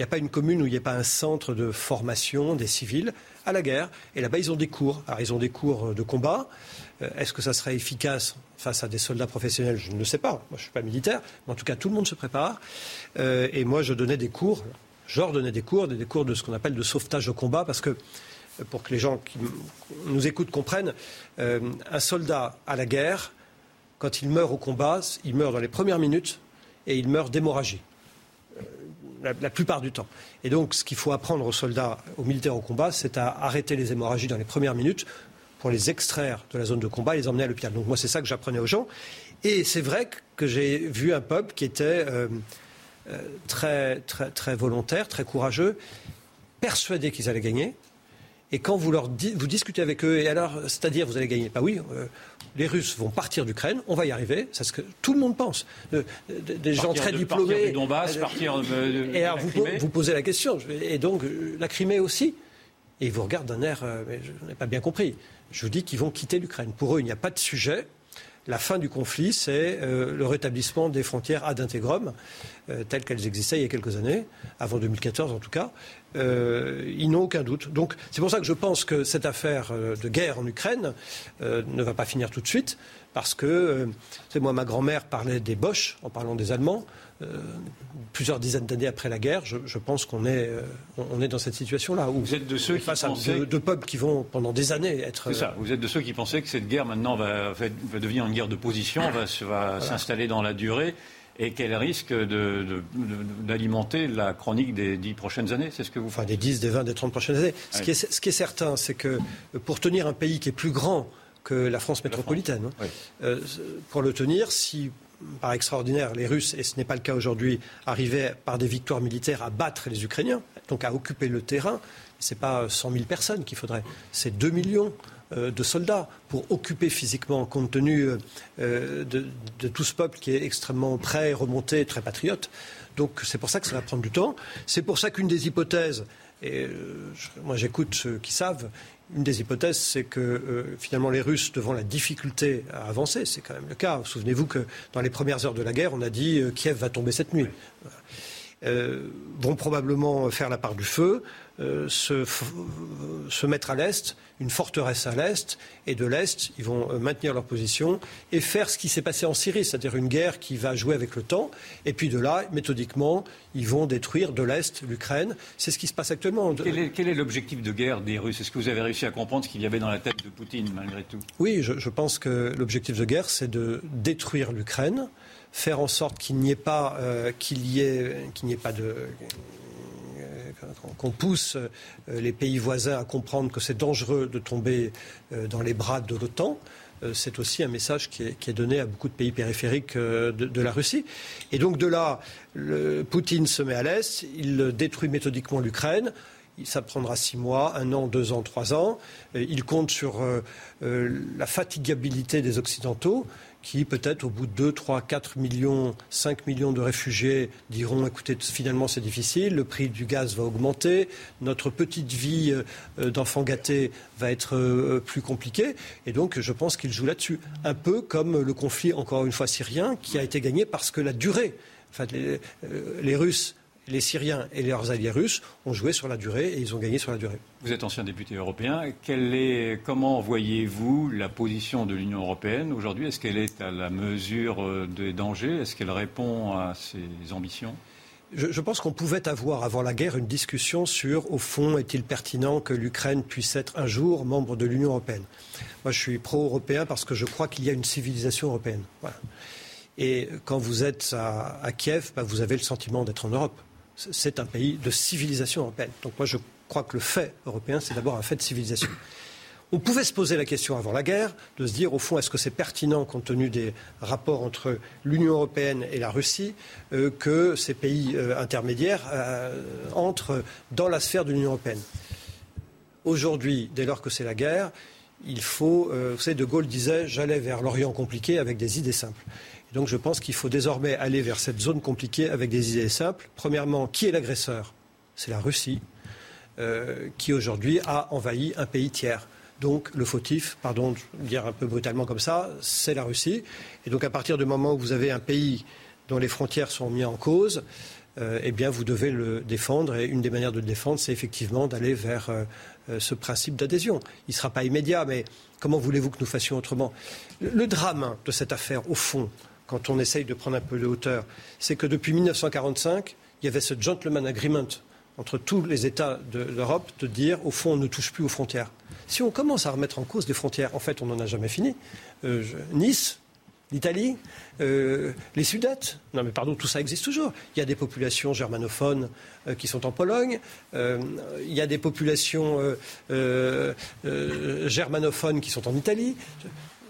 Il n'y a pas une commune où il n'y a pas un centre de formation des civils à la guerre. Et là-bas, ils ont des cours. Alors, ils ont des cours euh, de combat. Euh, est-ce que ça serait efficace face à des soldats professionnels? Je ne sais pas. Moi, je ne suis pas militaire. Mais en tout cas, tout le monde se prépare. Euh, et moi, je donnais des cours. Leur donnais des cours, des cours de ce qu'on appelle de sauvetage au combat, parce que pour que les gens qui nous écoutent comprennent, un soldat à la guerre, quand il meurt au combat, il meurt dans les premières minutes et il meurt d'hémorragie la, plupart du temps. Et donc, ce qu'il faut apprendre aux soldats, aux militaires au combat, c'est à arrêter les hémorragies dans les premières minutes pour les extraire de la zone de combat et les emmener à l'hôpital. Donc, moi, c'est ça que j'apprenais aux gens. Et c'est vrai que j'ai vu un peuple qui était euh, euh, très, très, très volontaire, très courageux, persuadé qu'ils allaient gagner. Et quand vous, leur vous discutez avec eux, et alors, c'est-à-dire, vous allez gagner? Bah oui, euh, les Russes vont partir d'Ukraine, on va y arriver, c'est ce que tout le monde pense. Euh, des gens très diplômés. Partir du Donbass, euh, partir de, Et alors, vous, vous, posez la question, et donc la Crimée aussi Et ils vous regardent d'un air, mais je n'ai pas bien compris. Je vous dis qu'ils vont quitter l'Ukraine. Pour eux, il n'y a pas de sujet. La fin du conflit, c'est le rétablissement des frontières ad integrum, telles qu'elles existaient il y a quelques années, avant 2014 en tout cas. Euh, ils n'ont aucun doute. Donc c'est pour ça que je pense que cette affaire euh, de guerre en Ukraine euh, ne va pas finir tout de suite, parce que, c'est moi, ma grand-mère parlait des Boches en parlant des Allemands. Plusieurs dizaines d'années après la guerre, je, pense qu'on est, on est dans cette situation-là. Où vous êtes de ceux qui face à deux, peuples qui vont pendant des années être. C'est ça. Vous êtes de ceux qui pensaient que cette guerre maintenant va, devenir une guerre de position, va, va s'installer dans la durée et qu'elle risque d'alimenter la chronique des dix prochaines années. C'est ce que vous Enfin, des dix, des vingt, des trente prochaines années. Ce, qui est, ce, qui est, certain, c'est que pour tenir un pays qui est plus grand que la France métropolitaine, hein, euh, pour le tenir, si par extraordinaire, les Russes, et ce n'est pas le cas aujourd'hui, arrivaient par des victoires militaires à battre les Ukrainiens, donc à occuper le terrain, ce n'est pas 100 000 personnes qu'il faudrait, c'est 2 millions euh, de soldats pour occuper physiquement, compte tenu euh, de, tout ce peuple qui est extrêmement prêt, remonté, très patriote. Donc c'est pour ça que ça va prendre du temps. C'est pour ça qu'une des hypothèses, et euh, moi j'écoute ceux qui savent, une des hypothèses, c'est que finalement les Russes, devant la difficulté à avancer, c'est quand même le cas. Souvenez-vous que dans les premières heures de la guerre, on a dit Kiev va tomber cette nuit. vont probablement faire la part du feu, se, se, mettre à l'est, une forteresse à l'est, et de l'est, ils vont maintenir leur position et faire ce qui s'est passé en Syrie, c'est-à-dire une guerre qui va jouer avec le temps, et puis de là, méthodiquement, ils vont détruire de l'est l'Ukraine. C'est ce qui se passe actuellement. Quel est, l'objectif de guerre des Russes? Est-ce que vous avez réussi à comprendre ce qu'il y avait dans la tête de Poutine, malgré tout? Oui, je, je pense que l'objectif de guerre, c'est de détruire l'Ukraine faire en sorte qu'il n'y ait pas, euh, qu'il y ait, qu'il n'y ait pas de euh, qu'on pousse euh, les pays voisins à comprendre que c'est dangereux de tomber dans les bras de l'OTAN. C'est aussi un message qui est, donné à beaucoup de pays périphériques de, la Russie. Et donc de là, Poutine se met à l'est, il détruit méthodiquement l'Ukraine. Ça prendra six mois, un an, deux ans, trois ans. Il compte sur la fatigabilité des Occidentaux qui peut-être au bout de 2, 3, 4 millions, 5 millions de réfugiés diront écoutez, finalement c'est difficile, le prix du gaz va augmenter, notre petite vie euh, d'enfant gâté va être euh, plus compliquée. Et donc je pense qu'il joue là-dessus. Un peu comme le conflit, encore une fois, syrien, qui a été gagné parce que la durée. Enfin, euh, les Russes les Syriens et leurs alliés russes ont joué sur la durée et ils ont gagné sur la durée. Vous êtes ancien député européen. est, comment voyez-vous la position de l'Union européenne aujourd'hui? Est-ce qu'elle est à la mesure euh, des dangers? Est-ce qu'elle répond à ses ambitions? Je, pense qu'on pouvait avoir avant la guerre une discussion sur, au fond, est-il pertinent que l'Ukraine puisse être un jour membre de l'Union européenne? Moi, je suis pro-européen parce que je crois qu'il y a une civilisation européenne. Et quand vous êtes à, Kiev, bah, vous avez le sentiment d'être en Europe c'est un pays de civilisation européenne. Donc moi, je crois que le fait européen, c'est d'abord un fait de civilisation. On pouvait se poser la question avant la guerre de se dire, au fond, est-ce que c'est pertinent, compte tenu des rapports entre l'Union européenne et la Russie, euh, que ces pays euh, intermédiaires euh, entrent dans la sphère de l'Union européenne? Aujourd'hui, dès lors que c'est la guerre, il faut. vous savez, De Gaulle disait J'allais vers l'Orient compliqué avec des idées simples donc je pense qu'il faut désormais aller vers cette zone compliquée avec des idées simples. Premièrement, qui est l'agresseur? C'est la Russie, euh, qui aujourd'hui a envahi un pays tiers. Donc le fautif, pardon de dire un peu brutalement comme ça, c'est la Russie. Et donc à partir du moment où vous avez un pays dont les frontières sont mises en cause, euh, eh bien vous devez le défendre. Et une des manières de le défendre, c'est effectivement d'aller vers euh, ce principe d'adhésion. Il ne sera pas immédiat, mais comment voulez-vous que nous fassions autrement? Le drame de cette affaire, au fond, quand on essaye de prendre un peu de hauteur, c'est que depuis 1945, il y avait ce gentleman agreement entre tous les États de l'Europe de dire, au fond, on ne touche plus aux frontières. Si on commence à remettre en cause des frontières, en fait, on n'en a jamais fini. Euh, nice, l'Italie, euh, les Sudètes. Non, mais pardon, tout ça existe toujours. Il y a des populations germanophones euh, qui sont en Pologne. il y a des populations germanophones qui sont en Italie.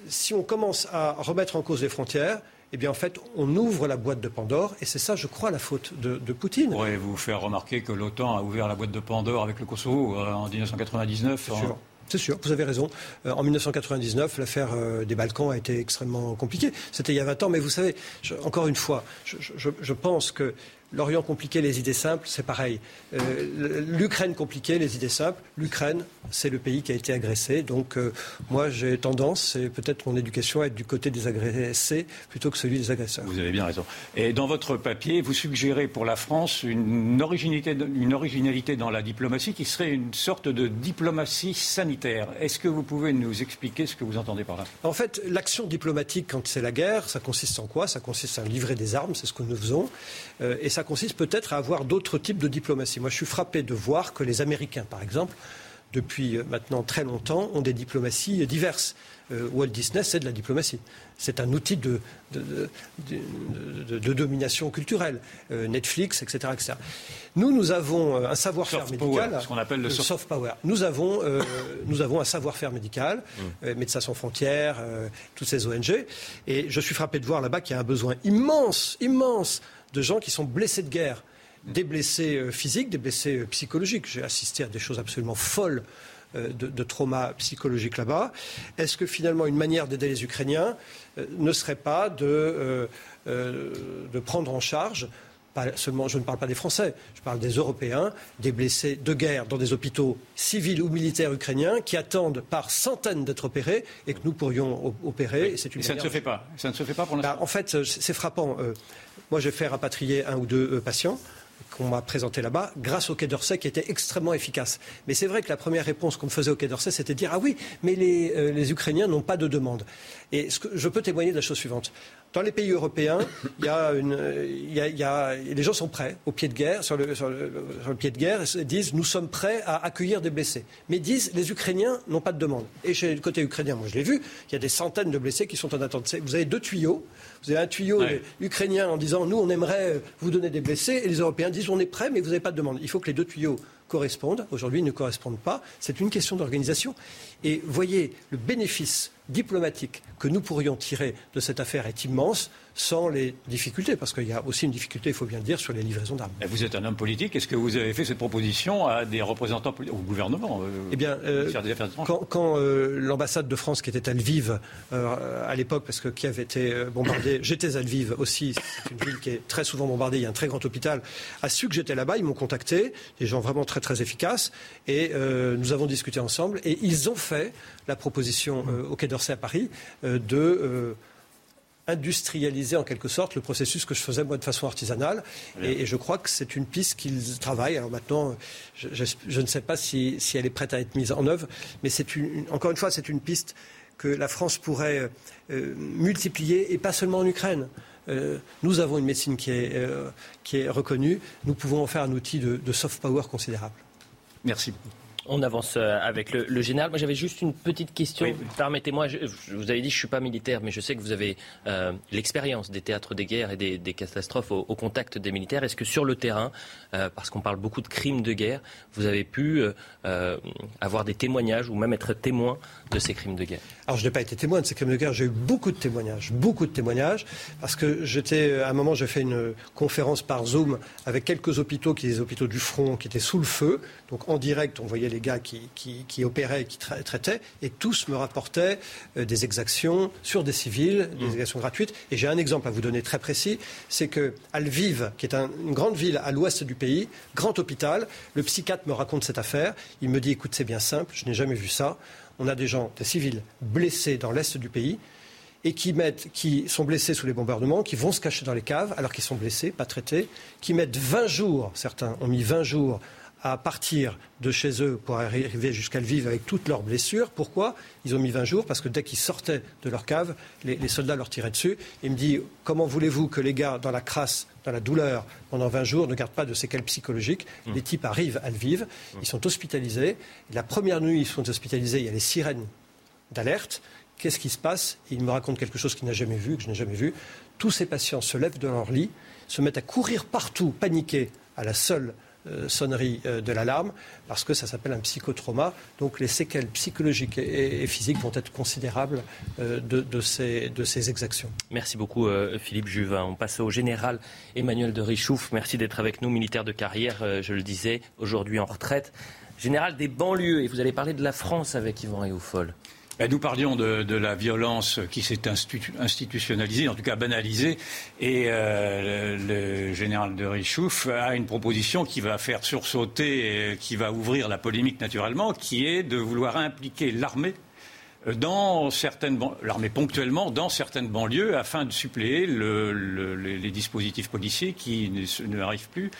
Si on commence à remettre en cause les frontières, eh bien en fait, on ouvre la boîte de Pandore, et c'est ça, je crois, la faute de, Poutine. Pourriez-vous faire remarquer que l'OTAN a ouvert la boîte de Pandore avec le Kosovo euh, en 1999 C'est sûr. vous avez raison. Euh, en 1999, l'affaire euh, des Balkans a été extrêmement compliquée. C'était il y a 20 ans, mais vous savez, encore une fois, je pense que L'Orient compliqué, les idées simples, c'est pareil. Euh, L'Ukraine compliquée, les idées simples. L'Ukraine, c'est le pays qui a été agressé. Donc, euh, moi, j'ai tendance, c'est peut-être mon éducation, à être du côté des agressés plutôt que celui des agresseurs. Vous avez bien raison. Et dans votre papier, vous suggérez pour la France une originalité, une originalité dans la diplomatie qui serait une sorte de diplomatie sanitaire. Est-ce que vous pouvez nous expliquer ce que vous entendez par là? En fait, l'action diplomatique, quand c'est la guerre, ça consiste en quoi? Ça consiste à livrer des armes, c'est ce que nous faisons. Euh, et ça consiste peut-être à avoir d'autres types de diplomatie. Moi, je suis frappé de voir que les Américains, par exemple, depuis euh, maintenant très longtemps, ont des diplomaties diverses. Euh, Walt Disney, c'est de la diplomatie. C'est un outil de, de, domination culturelle. Euh, Netflix, etc., etc. Nous, nous avons un savoir-faire médical. ce qu'on appelle le soft... power. Nous avons, nous avons un savoir-faire médical, mmh. Médecins sans frontières, toutes ces ONG. Et je suis frappé de voir là-bas qu'il y a un besoin immense, immense de gens qui sont blessés de guerre, des blessés euh, physiques, des blessés euh, psychologiques. J'ai assisté à des choses absolument folles euh, de, trauma psychologique là-bas. Est-ce que finalement une manière d'aider les Ukrainiens ne serait pas de, de prendre en charge seulement, je ne parle pas des Français, je parle des Européens, des blessés de guerre dans des hôpitaux civils ou militaires ukrainiens qui attendent par centaines d'être opérés et que nous pourrions opérer. C'est une ça ne se fait pas. Ça ne se fait pas pour l'instant. Bah, en fait, c'est frappant. moi, j'ai fait rapatrier un ou deux patients qu'on m'a présenté là-bas, grâce au Quai d'Orsay qui était extrêmement efficace. Mais c'est vrai que la première réponse qu'on me faisait au Quai d'Orsay, c'était de dire ah oui, mais les, euh, les Ukrainiens n'ont pas de demande. Et ce que, je peux témoigner de la chose suivante. Dans les pays européens, il y a une, il y a, il y a, les gens sont prêts au pied de guerre, sur le, sur le, sur le pied de guerre, et disent nous sommes prêts à accueillir des blessés. Mais disent les Ukrainiens n'ont pas de demande. Et chez le côté ukrainien, moi je l'ai vu, il y a des centaines de blessés qui sont en attente. Vous avez deux tuyaux. Vous avez un tuyau ukrainien en disant nous on aimerait vous donner des blessés, et les Européens disent on est prêts, mais vous n'avez pas de demande. Il faut que les deux tuyaux correspondent. Aujourd'hui, ne correspondent pas. C'est une question d'organisation. Et voyez, le bénéfice diplomatique que nous pourrions tirer de cette affaire est immense sans les difficultés, parce qu'il y a aussi une difficulté, il faut bien le dire, sur les livraisons d'armes. Vous êtes un homme politique. Est-ce que vous avez fait cette proposition à des représentants au gouvernement euh, Eh bien, euh, quand, quand euh, l'ambassade de France, qui était à Lviv à l'époque, parce que Kiev était bombardé, j'étais à Lviv aussi, c'est une ville qui est très souvent bombardée, il y a un très grand hôpital, a su que j'étais là-bas, ils m'ont contacté, des gens vraiment très très efficaces, et nous avons discuté ensemble, et ils ont fait la proposition au Quai d'Orsay à Paris de industrialiser en quelque sorte le processus que je faisais moi de façon artisanale. Et, je crois que c'est une piste qu'ils travaillent. Alors maintenant, je, ne sais pas si, elle est prête à être mise en œuvre, mais c'est une, encore une fois, c'est une piste que la France pourrait euh, multiplier, et pas seulement en Ukraine. Euh, nous avons une médecine qui est, euh, qui est reconnue. Nous pouvons en faire un outil de, de soft power considérable. Merci beaucoup. On avance euh, avec le, général. Moi, j'avais juste une petite question. Permettez-moi, je, vous avais dit, je ne suis pas militaire, mais je sais que vous avez euh, l'expérience des théâtres des guerres et des, catastrophes au, contact des militaires. Est-ce que sur le terrain, euh, parce qu'on parle beaucoup de crimes de guerre, vous avez pu avoir des témoignages ou même être témoin de ces crimes de guerre? Alors, je n'ai pas été témoin de ces crimes de guerre. J'ai eu beaucoup de témoignages, beaucoup de témoignages, parce que j'étais, à un moment, j'ai fait une conférence par Zoom avec quelques hôpitaux, qui des hôpitaux du front, qui étaient sous le feu. Donc, en direct, on voyait les gars qui, qui, opéraient, qui traitaient, et tous me rapportaient euh, des exactions sur des civils, des mmh. exactions gratuites. Et j'ai un exemple à vous donner très précis, c'est que à Lviv, qui est une grande ville à l'ouest du pays, grand hôpital, le psychiatre me raconte cette affaire. Il me dit, écoute, c'est bien simple, je n'ai jamais vu ça. On a des gens, des civils blessés dans l'est du pays et qui, mettent, qui sont blessés sous les bombardements, qui vont se cacher dans les caves alors qu'ils sont blessés, pas traités, qui mettent 20 jours, certains ont mis 20 jours à partir de chez eux pour arriver jusqu'à Lviv avec toutes leurs blessures. Pourquoi? Ils ont mis 20 jours parce que dès qu'ils sortaient de leur cave, les, soldats leur tiraient dessus. Il me dit comment voulez-vous que les gars, dans la crasse, dans la douleur, pendant 20 jours, ne gardent pas de séquelles psychologiques mmh. Les types arrivent à Lviv, ils sont hospitalisés. La première nuit, ils sont hospitalisés, il y a les sirènes d'alerte. Qu'est-ce qui se passe? Il me raconte quelque chose qu'il n'a jamais vu, que je n'ai jamais vu. Tous ces patients se lèvent de leur lit, se mettent à courir partout, paniqués, à la seule sonnerie euh, de l'alarme, parce que ça s'appelle un psychotrauma. Donc les séquelles psychologiques et, physiques vont être considérables euh, de, ces, de ces exactions. Merci beaucoup Philippe Juvin. On passe au général Emmanuel de Richouf. Merci d'être avec nous, militaire de carrière, je le disais, aujourd'hui en retraite. Général des banlieues, et vous allez parler de la France avec Yvan Réaufol. Ben, nous parlions de, la violence qui s'est institutionnalisée, en tout cas banalisée, et euh, le, général de Richouf a une proposition qui va faire sursauter, qui va ouvrir la polémique naturellement, qui est de vouloir impliquer l'armée dans certaines l'armée ponctuellement dans certaines banlieues afin de suppléer les dispositifs policiers qui n'arrivent plus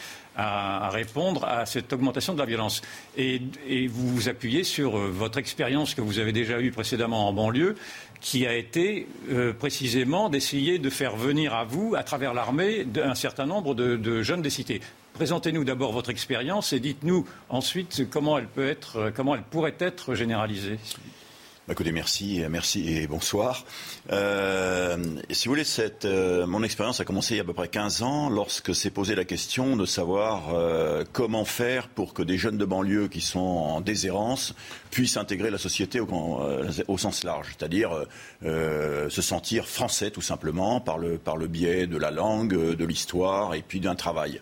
à, répondre à cette augmentation de la violence. Et, vous vous appuyez sur euh, votre expérience que vous avez déjà eue précédemment en banlieue, qui a été euh, précisément d'essayer de faire venir à vous, à travers l'armée, un certain nombre de, jeunes des cités. Présentez-nous d'abord votre expérience et dites-nous ensuite comment elle, peut être, comment elle pourrait être généralisée. Bah, écoutez, merci, merci et bonsoir. Euh, si vous voulez, cette, euh, mon expérience a commencé il y a à peu près 15 ans lorsque s'est posé la question de savoir euh, comment faire pour que des jeunes de banlieue qui sont en déshérence puissent intégrer la société au, au sens large, c'est-à-dire se sentir français tout simplement par le, par le biais de la langue, de l'histoire et puis d'un travail.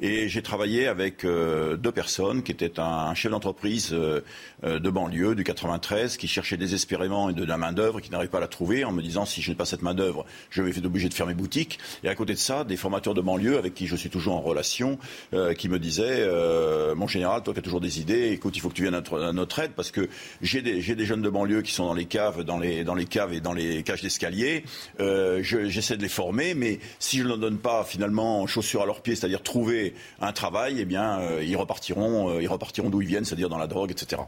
Et j'ai travaillé avec deux personnes qui étaient un chef d'entreprise de banlieue du 93 qui cherchait désespérément de la main-d'œuvre, qui n'arrivent pas à la trouver, en me disant si je n'ai pas cette main-d'œuvre, je vais être obligé de faire mes boutiques. Et à côté de ça, des formateurs de banlieue avec qui je suis toujours en relation, qui me disaient Mon général, toi qui as toujours des idées, écoute, il faut que tu viennes à notre, aide que j'ai des, jeunes de banlieue qui sont dans les caves, dans les, caves et dans les cages d'escalier. J'essaie de les former, mais si je ne leur donne pas finalement chaussures à leurs pieds, c'est-à-dire trouver un travail, eh bien, ils repartiront, ils repartiront d'où ils viennent, c'est-à-dire dans la drogue, etc.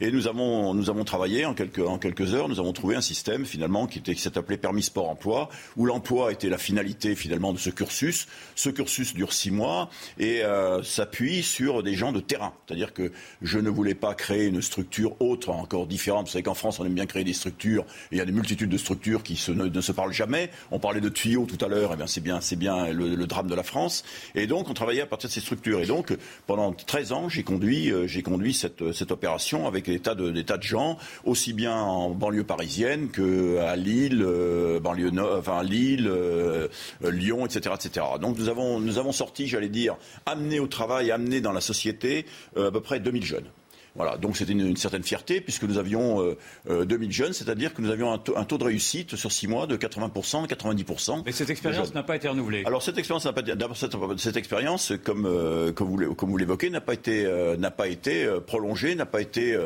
Et nous avons, nous avons travaillé en quelques, heures, nous avons trouvé un système finalement qui, était, qui s'est appelé permis sport emploi, où l'emploi était la finalité finalement de ce cursus. Ce cursus dure six mois et euh, s'appuie sur des gens de terrain. C'est-à-dire que je ne voulais pas créer une structure autre, encore différente. Vous savez qu'en France, on aime bien créer des structures. Il y a des multitudes de structures qui ne, se parlent jamais. On parlait de tuyaux tout à l'heure. Eh bien, c'est bien, c'est bien le, drame de la France. Et donc, on travaillait à partir de ces structures. Et donc, pendant 13 ans, j'ai conduit, euh, j'ai conduit cette, cette opération avec des tas, de, gens, aussi bien en banlieue parisienne qu'à Lille, euh, banlieue enfin Lille, euh, Lyon, etc., etc. Donc nous avons sorti, j'allais dire, amené au travail, amené dans la société à peu près 2000 jeunes. Voilà, donc c'était une, certaine fierté puisque nous avions euh, 2000 euh, jeunes, c'est-à-dire que nous avions un taux, de réussite sur 6 mois de 80%, 90%. Mais cette expérience n'a pas été renouvelée. Alors cette expérience n'a pas d'abord cette, cette, expérience, comme euh, comme vous, comme vous l'évoquez, n'a pas été euh, n'a pas été prolongée, n'a pas été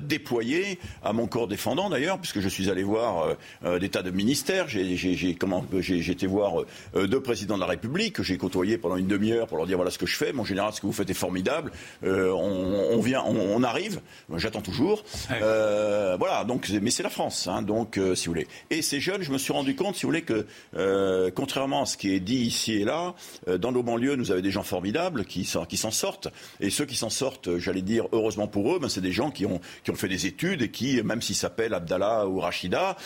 déployée à mon corps défendant d'ailleurs, puisque je suis allé voir des tas de ministères, j'ai comment j'ai été voir deux présidents de la République que j'ai côtoyés pendant une demi-heure pour leur dire voilà ce que je fais, mon général, ce que vous faites est formidable, on, on vient on, arrive. J'attends toujours. Euh, voilà. Donc, mais c'est la France. Hein, donc, euh, si vous voulez. Et ces jeunes, je me suis rendu compte, si vous voulez, que euh, contrairement à ce qui est dit ici et là, dans nos banlieues, nous avons des gens formidables qui, qui s'en sortent. Et ceux qui s'en sortent, j'allais dire, heureusement pour eux, ben, c'est des gens qui ont, qui ont fait des études et qui, même s'ils s'appellent Abdallah ou Rachida,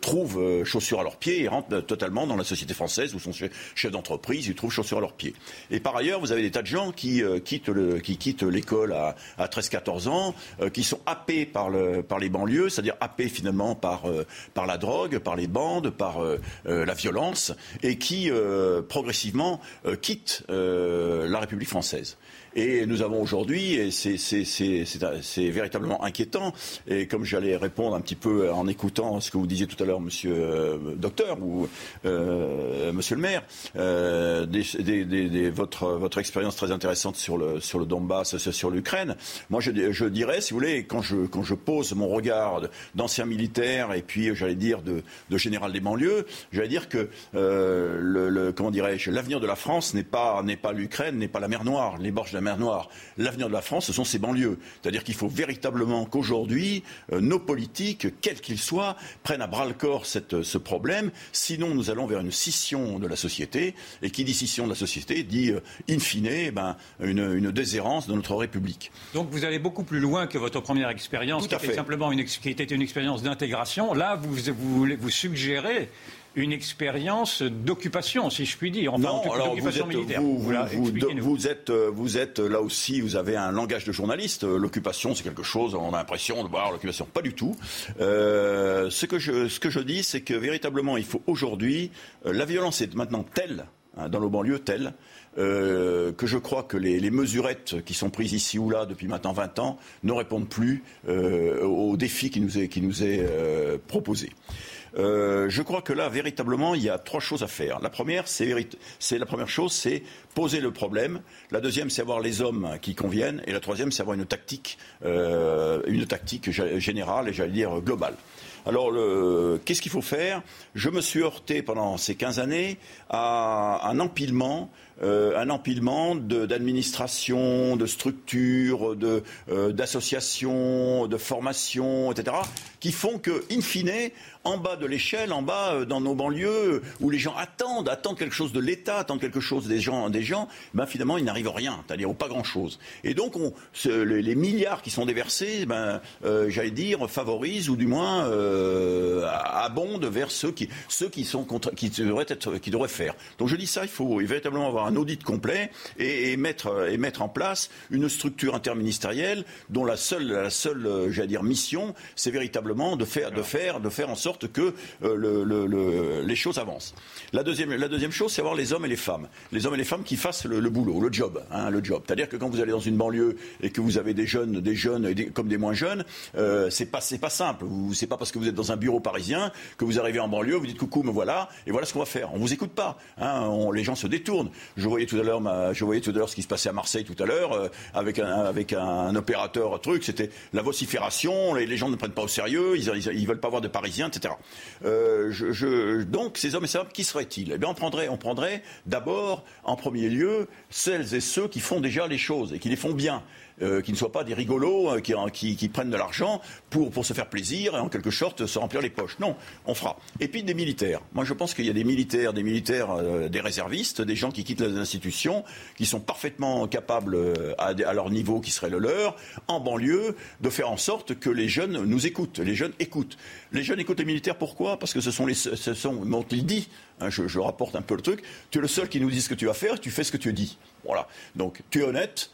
trouvent chaussures à leurs pieds et rentrent totalement dans la société française où sont chefs d'entreprise, ils trouvent chaussures à leurs pieds. Et par ailleurs, vous avez des tas de gens qui quittent l'école à, à 13 14 ans, euh, qui sont happés par, le, par les banlieues, c'est-à-dire happés finalement par, euh, la drogue, par les bandes, par euh, la violence, et qui progressivement quittent la République française. Et nous avons aujourd'hui, et c'est véritablement inquiétant, et comme j'allais répondre un petit peu en écoutant ce que vous disiez tout à l'heure, monsieur euh, docteur ou euh, monsieur le maire, euh, votre, expérience très intéressante sur le, Donbass, sur l'Ukraine, moi je, dirais, si vous voulez, quand je, pose mon regard d'ancien militaire et puis, j'allais dire, de, général des banlieues, j'allais dire que, dirais-je, l'avenir de la France n'est pas, l'Ukraine, n'est pas la mer Noire, les borges de la mer Noire. L'avenir de la France, ce sont ses banlieues. C'est-à-dire qu'il faut véritablement qu'aujourd'hui, euh, nos politiques, quels qu'ils soient, prennent à bras le corps euh, ce problème. Sinon, nous allons vers une scission de la société. Et qui dit scission de la société dit, euh, in fine, eh ben, une, déshérence de notre République. Donc vous allez beaucoup plus loin que votre première expérience, qui était simplement une, qui était une expérience d'intégration. Là, vous, vous, vous suggérez une expérience d'occupation, si je puis dire. Enfin, non, alors vous êtes, militaire. Vous, vous, êtes, euh, vous êtes là aussi, vous avez un langage de journaliste. Euh, l'occupation, c'est quelque chose, on a l'impression de voir l'occupation. Pas du tout. Euh, ce, que je, ce que je dis, c'est que véritablement, il faut aujourd'hui, la violence est maintenant telle, hein, dans nos banlieues, telle, que je crois que les, les, mesurettes qui sont prises ici ou là depuis maintenant 20 ans ne répondent plus aux défis qui nous est, qui nous est proposé. Euh, je crois que là, véritablement, il y a trois choses à faire. La première, c'est la première chose, c'est poser le problème. La deuxième, c'est avoir les hommes qui conviennent. Et la troisième, c'est avoir une tactique, euh, une tactique générale et j'allais dire globale. Alors, qu'est-ce qu'il faut faire? Je me suis heurté pendant ces 15 années à un empilement euh, un empilement d'administrations, de, structures, euh, d'associations, de, formations, etc., qui font que, in fine, en bas de l'échelle, en bas euh, dans nos banlieues, où les gens attendent, attendent quelque chose de l'État, attendent quelque chose des gens, des gens, ben finalement, il n'arrive rien, c'est-à-dire pas grand-chose. Et donc, on, les, milliards qui sont déversés, ben, j'allais dire, favorisent ou du moins abondent vers ceux qui, ceux qui sont qui devraient être, qui devraient faire. Donc je dis ça, il faut véritablement avoir un audit complet et, mettre, et mettre en place une structure interministérielle dont la seule, la seule j'allais dire, mission, c'est véritablement de faire, de, faire, de faire en sorte que le, les choses avancent. La deuxième, la deuxième chose, c'est avoir les hommes et les femmes. Les hommes et les femmes qui fassent le, boulot, le job. Hein, le job. C'est-à-dire que quand vous allez dans une banlieue et que vous avez des jeunes, des jeunes comme des moins jeunes, euh, c'est pas, pas simple. C'est pas parce que vous êtes dans un bureau parisien que vous arrivez en banlieue, vous dites coucou, me voilà, et voilà ce qu'on va faire. On vous écoute pas. Hein, les gens se détournent. Je voyais tout à l'heure, je voyais tout à l'heure ce qui se passait à Marseille tout à l'heure euh, avec un, avec un, opérateur truc. C'était la vocifération. Les, gens ne prennent pas au sérieux. Ils, ils, veulent pas voir de Parisiens, etc. Euh, donc ces hommes et ces femmes, qui seraient-ils? Eh bien, on prendrait, on prendrait d'abord, en premier lieu, celles et ceux qui font déjà les choses et qui les font bien. Euh, qui ne soient pas des rigolos euh, qui, prennent de l'argent pour, pour se faire plaisir et en quelque sorte se remplir les poches. Non, on fera. Et puis des militaires. Moi, je pense qu'il y a des militaires, des militaires, euh, des réservistes, des gens qui quittent les institutions, qui sont parfaitement capables à, leur niveau qui serait le leur, en banlieue, de faire en sorte que les jeunes nous écoutent. Les jeunes écoutent. Les jeunes écoutent les militaires. Pourquoi? Parce que ce sont les, ce sont, il dit, hein, je rapporte un peu le truc. Tu es le seul qui nous dit ce que tu vas faire. Tu fais ce que tu dis. Voilà. Donc, tu es honnête.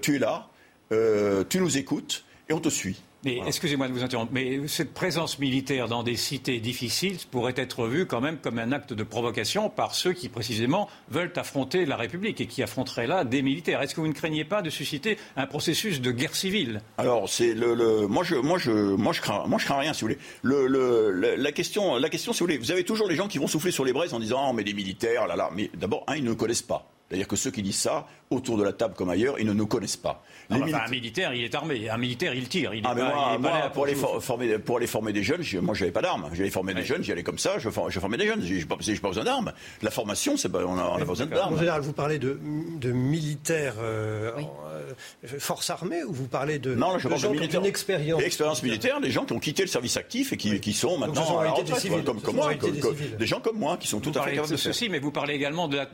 tu es là, euh, tu nous écoutes et on te suit. Mais excusez-moi de vous interrompre, mais cette présence militaire dans des cités difficiles pourrait être vue quand même comme un acte de provocation par ceux qui précisément veulent affronter la République et qui affronteraient là des militaires. Est-ce que vous ne craignez pas de susciter un processus de guerre civile? Alors c'est le, moi je moi je moi je crains moi je crains rien si vous voulez. Le, la question la question si vous voulez, vous avez toujours les gens qui vont souffler sur les braises en disant ah, met des militaires là là, mais d'abord un ils ne connaissent pas. C'est-à-dire que ceux qui disent ça, autour de la table comme ailleurs, ils ne nous connaissent pas. Les Un militaire, il est armé. Un militaire, il tire. Il ah, pas, moi, pour, aller former, pour aller former des jeunes, je, moi, j'avais pas d'armes. J'allais former des jeunes, j'y allais comme ça, je, je formais des jeunes. J'ai pas, pas besoin d'armes. La formation, c'est on n'a pas besoin d'armes. En général, vous parlez de, de militaires euh, euh, force armée ou vous parlez de, non, je de gens qui ont une expérience L'expérience militaire, des gens qui ont quitté le service actif et qui, qui sont maintenant à la retraite, comme, comme moi, des, gens comme moi qui sont tout à fait capables de ceci, mais vous parlez également de la.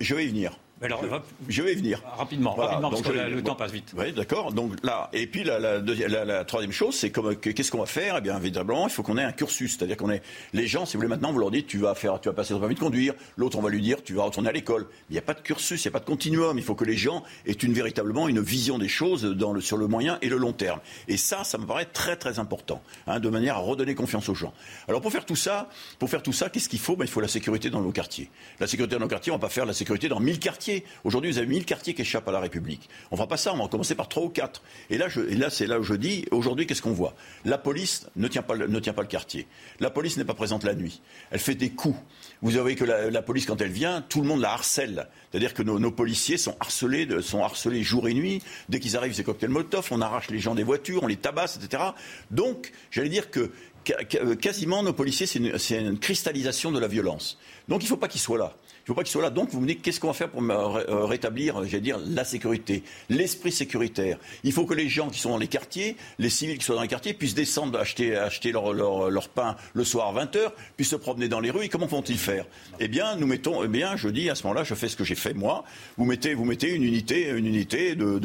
Je vais y venir. Alors, je vais y venir. Rapidement, rapidement parce que le temps passe vite. Oui, d'accord. Donc là, et puis la, la, la, la troisième chose, c'est qu'est-ce qu'on va faire? Eh bien, évidemment, il faut qu'on ait un cursus, c'est-à-dire qu'on ait les gens. Si vous voulez, maintenant, vous leur dites, tu vas faire, tu vas passer ton permis de conduire. L'autre, on va lui dire, tu vas retourner à l'école. Il n'y a pas de cursus, il n'y a pas de continuum. Il faut que les gens aient une véritablement une vision des choses dans le, sur le moyen et le long terme. Et ça, ça me paraît très très important, hein, de manière à redonner confiance aux gens. Alors pour faire tout ça, pour faire tout ça, qu'est-ce qu'il faut? Ben, il faut la sécurité dans nos quartiers. La sécurité dans nos quartiers, on va pas faire la sécurité dans 1000 quartiers. Aujourd'hui, vous avez 1000 quartiers qui échappent à la République. On ne va pas ça, on va commencer par 3 ou 4. Et là, c'est là où je dis, aujourd'hui, qu'est-ce qu'on voit? La police ne tient, pas, ne tient pas le quartier. La police n'est pas présente la nuit. Elle fait des coups. Vous savez que la, police, quand elle vient, tout le monde la harcèle. C'est-à-dire que nos, policiers sont harcelés, sont harcelés jour et nuit. Dès qu'ils arrivent, c'est cocktail Molotov, on arrache les gens des voitures, on les tabasse, etc. Donc, j'allais dire que quasiment nos policiers, c'est une, cristallisation de la violence. Donc il ne faut pas qu'ils soient là. Il ne faut pas qu'il soit là. Donc, vous me dites, qu'est-ce qu'on va faire pour euh, rétablir, j'allais dire, la sécurité, l'esprit sécuritaire? Il faut que les gens qui sont dans les quartiers, les civils qui sont dans les quartiers, puissent descendre acheter, acheter leur, leur, pain le soir à 20h, puissent se promener dans les rues. Et comment vont-ils faire? Eh bien, nous mettons, eh bien, je dis, à ce moment-là, je fais ce que j'ai fait moi. Vous mettez, vous mettez une unité, une unité de,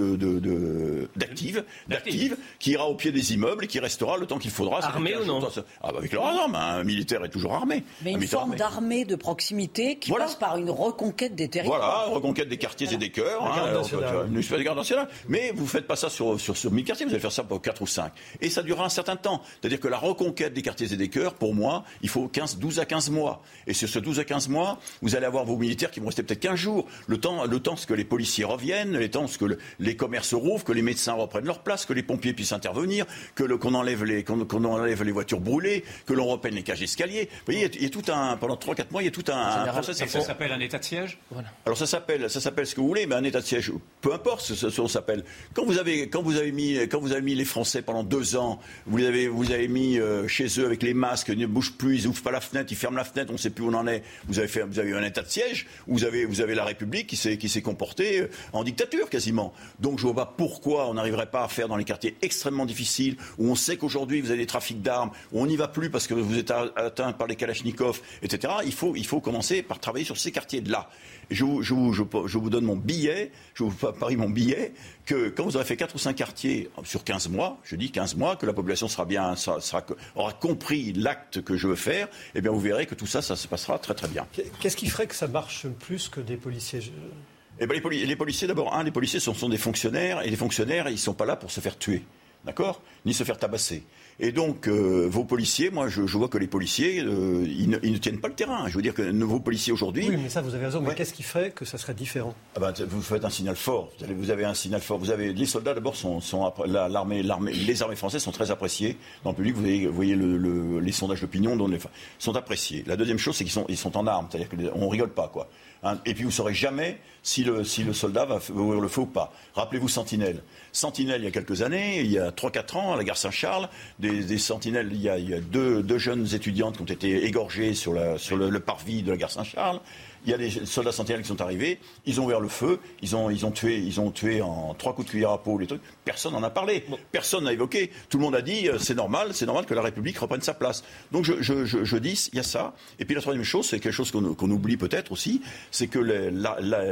d'active, d'active, qui ira au pied des immeubles et qui restera le temps qu'il faudra. Armé ou non? ah, bah, Avec leur arme. Un militaire est toujours armé. Mais une forme d'armée de proximité qui passe par une reconquête des territoires. Voilà, reconquête des quartiers et des cœurs. Hein, une espèce de garde nationale. Mais vous ne faites pas ça sur, sur, sur 1000 quartiers, vous allez faire ça pour 4 ou 5. Et ça durera un certain temps. C'est-à-dire que la reconquête des quartiers et des cœurs, pour moi, il faut 15, 12 à 15 mois. Et sur ce 12 à 15 mois, vous allez avoir vos militaires qui vont rester peut-être 15 jours. Le temps, le temps que les policiers reviennent, le temps que les commerces rouvrent, que les médecins reprennent leur place, que les pompiers puissent intervenir, que qu'on enlève les qu'on enlève les voitures brûlées, que l'on repeigne les cages d'escalier. Vous voyez, il y, a, tout un pendant 3-4 mois, il y a tout un, un process. ça s'appelle un état de siège Alors ça s'appelle, ça s'appelle ce que vous voulez, mais un état de siège, peu importe ce, que ça s'appelle. Quand vous avez, quand vous avez mis, quand vous avez mis les Français pendant deux ans, vous avez, vous avez mis euh, chez eux avec les masques, ils ne bougent plus, ils ouvrent pas la fenêtre, ils ferment la fenêtre, on ne sait plus où on en est. Vous avez fait, vous avez eu un état de siège, vous avez, vous avez la République qui s'est, qui s'est comportée euh, en dictature quasiment. Donc je vois pas pourquoi on n'arriverait pas à faire dans les quartiers extrêmement difficiles où on sait qu'aujourd'hui vous avez des trafics d'armes, où on n'y va plus parce que vous êtes atteint par les kalachnikovs, etc. Il faut, il faut commencer par travailler sur ces Je vous, je, vous, je, vous, donne mon billet, je vous parie mon billet, que quand vous aurez fait 4 ou 5 quartiers sur 15 mois, je dis 15 mois, que la population sera bien, sera, aura compris l'acte que je veux faire, eh bien vous verrez que tout ça, ça se passera très très bien. Qu'est-ce qui ferait que ça marche plus que des policiers eh bien, les, policiers, d'abord, un, les policiers sont, sont, des fonctionnaires, et les fonctionnaires, ils ne sont pas là pour se faire tuer, d'accord? Ni se faire tabasser. Et donc, euh, vos policiers, moi, je, vois que les policiers, euh, ils, ne, tiennent pas le terrain. Je veux dire que vos policiers aujourd'hui. Oui, mais ça, vous avez raison. Mais qu'est-ce qui ferait que ça serait différent ah ben, Vous faites un signal fort. Vous avez, vous avez un signal fort. Vous avez les soldats d'abord sont, sont l'armée, l'armée, les armées françaises sont très appréciées dans le public. Vous voyez, vous voyez le, les sondages d'opinion dont les sont appréciés. La deuxième chose, c'est qu'ils sont, ils sont en armes. C'est-à-dire qu'on rigole pas, quoi. Hein, et puis vous ne saurez jamais si le, si le soldat va ouvrir le feu ou pas. Rappelez-vous Sentinelle. Sentinelle, il y a quelques années, il y a 3-4 ans, à la gare Saint-Charles, des, des, sentinelles, il y a, deux, deux, jeunes étudiantes qui ont été égorgées sur, la, sur le parvis de la gare Saint-Charles il y a des soldats sentinelles qui sont arrivés, ils ont ouvert le feu, ils ont, ils ont, tué, ils ont tué en trois coups de cuillère à peau les trucs. Personne n'en a parlé, personne n'a évoqué. Tout le monde a dit euh, c'est normal, c'est normal que la République reprenne sa place. Donc je, je, je, dis, il y a ça. Et puis la troisième chose, c'est quelque chose qu'on oublie peut-être aussi, c'est que les,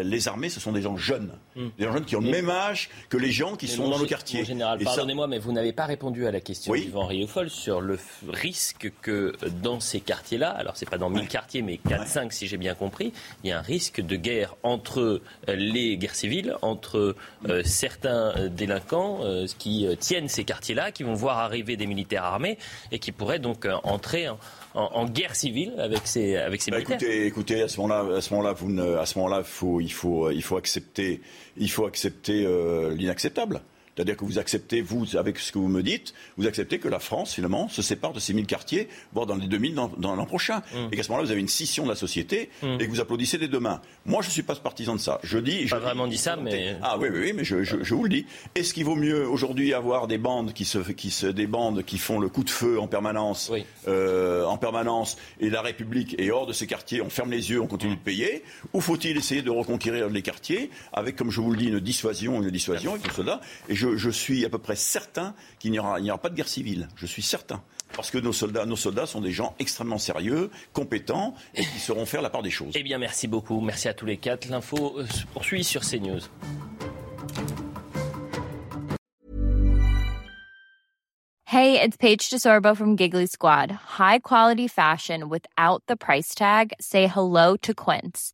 les, armées, ce sont des gens jeunes. Hmm. Des gens jeunes qui ont le même âge que les gens qui sont dans nos quartiers. Général, pardonnez-moi, mais vous n'avez pas répondu à la question oui. d'Yvan Riofol sur le risque que dans ces quartiers-là, alors c'est pas dans 1000 quartiers, mais 4-5 si j'ai bien compris, il y a un risque de guerre entre euh, les guerres civiles, entre euh, certains euh, délinquants qui tiennent ces quartiers-là, qui vont voir arriver des militaires armés et qui pourraient donc entrer en, guerre civile avec ces, avec ces bah, militaires. Écoutez, écoutez, à ce moment-là, à ce moment-là, vous à ce moment-là, faut, il faut, il faut accepter, il faut accepter l'inacceptable. C'est-à-dire que vous acceptez, vous, avec ce que vous me dites, vous acceptez que la France, finalement, se sépare de ces 1000 quartiers, voire dans les 2000 dans, dans l'an prochain. Mm. Et qu'à ce moment-là, vous avez une scission de la société mm. et que vous applaudissez des deux mains. Moi, je ne suis pas partisan de ça. Je dis. Pas vraiment dit ça, mais. Ah oui, oui, oui mais je, je, je, vous le dis. Est-ce qu'il vaut mieux aujourd'hui avoir des bandes qui se, qui se, des bandes qui font le coup de feu en permanence, euh, en permanence, et la République est hors de ces quartiers, on ferme les yeux, on continue de payer, ou faut-il essayer de reconquérir les quartiers avec, comme je vous le dis, une dissuasion, une dissuasion avec cela Et je, je suis à peu près certain qu'il n'y aura, aura, pas de guerre civile. Je suis certain. Parce que nos soldats, nos soldats sont des gens extrêmement sérieux, compétents et qui sauront faire la part des choses. Eh bien, merci beaucoup. Merci à tous les quatre. L'info euh, se poursuit sur CNews. Hey, it's Paige DeSorbo from Giggly Squad. High quality fashion without the price tag? Say hello to Quince.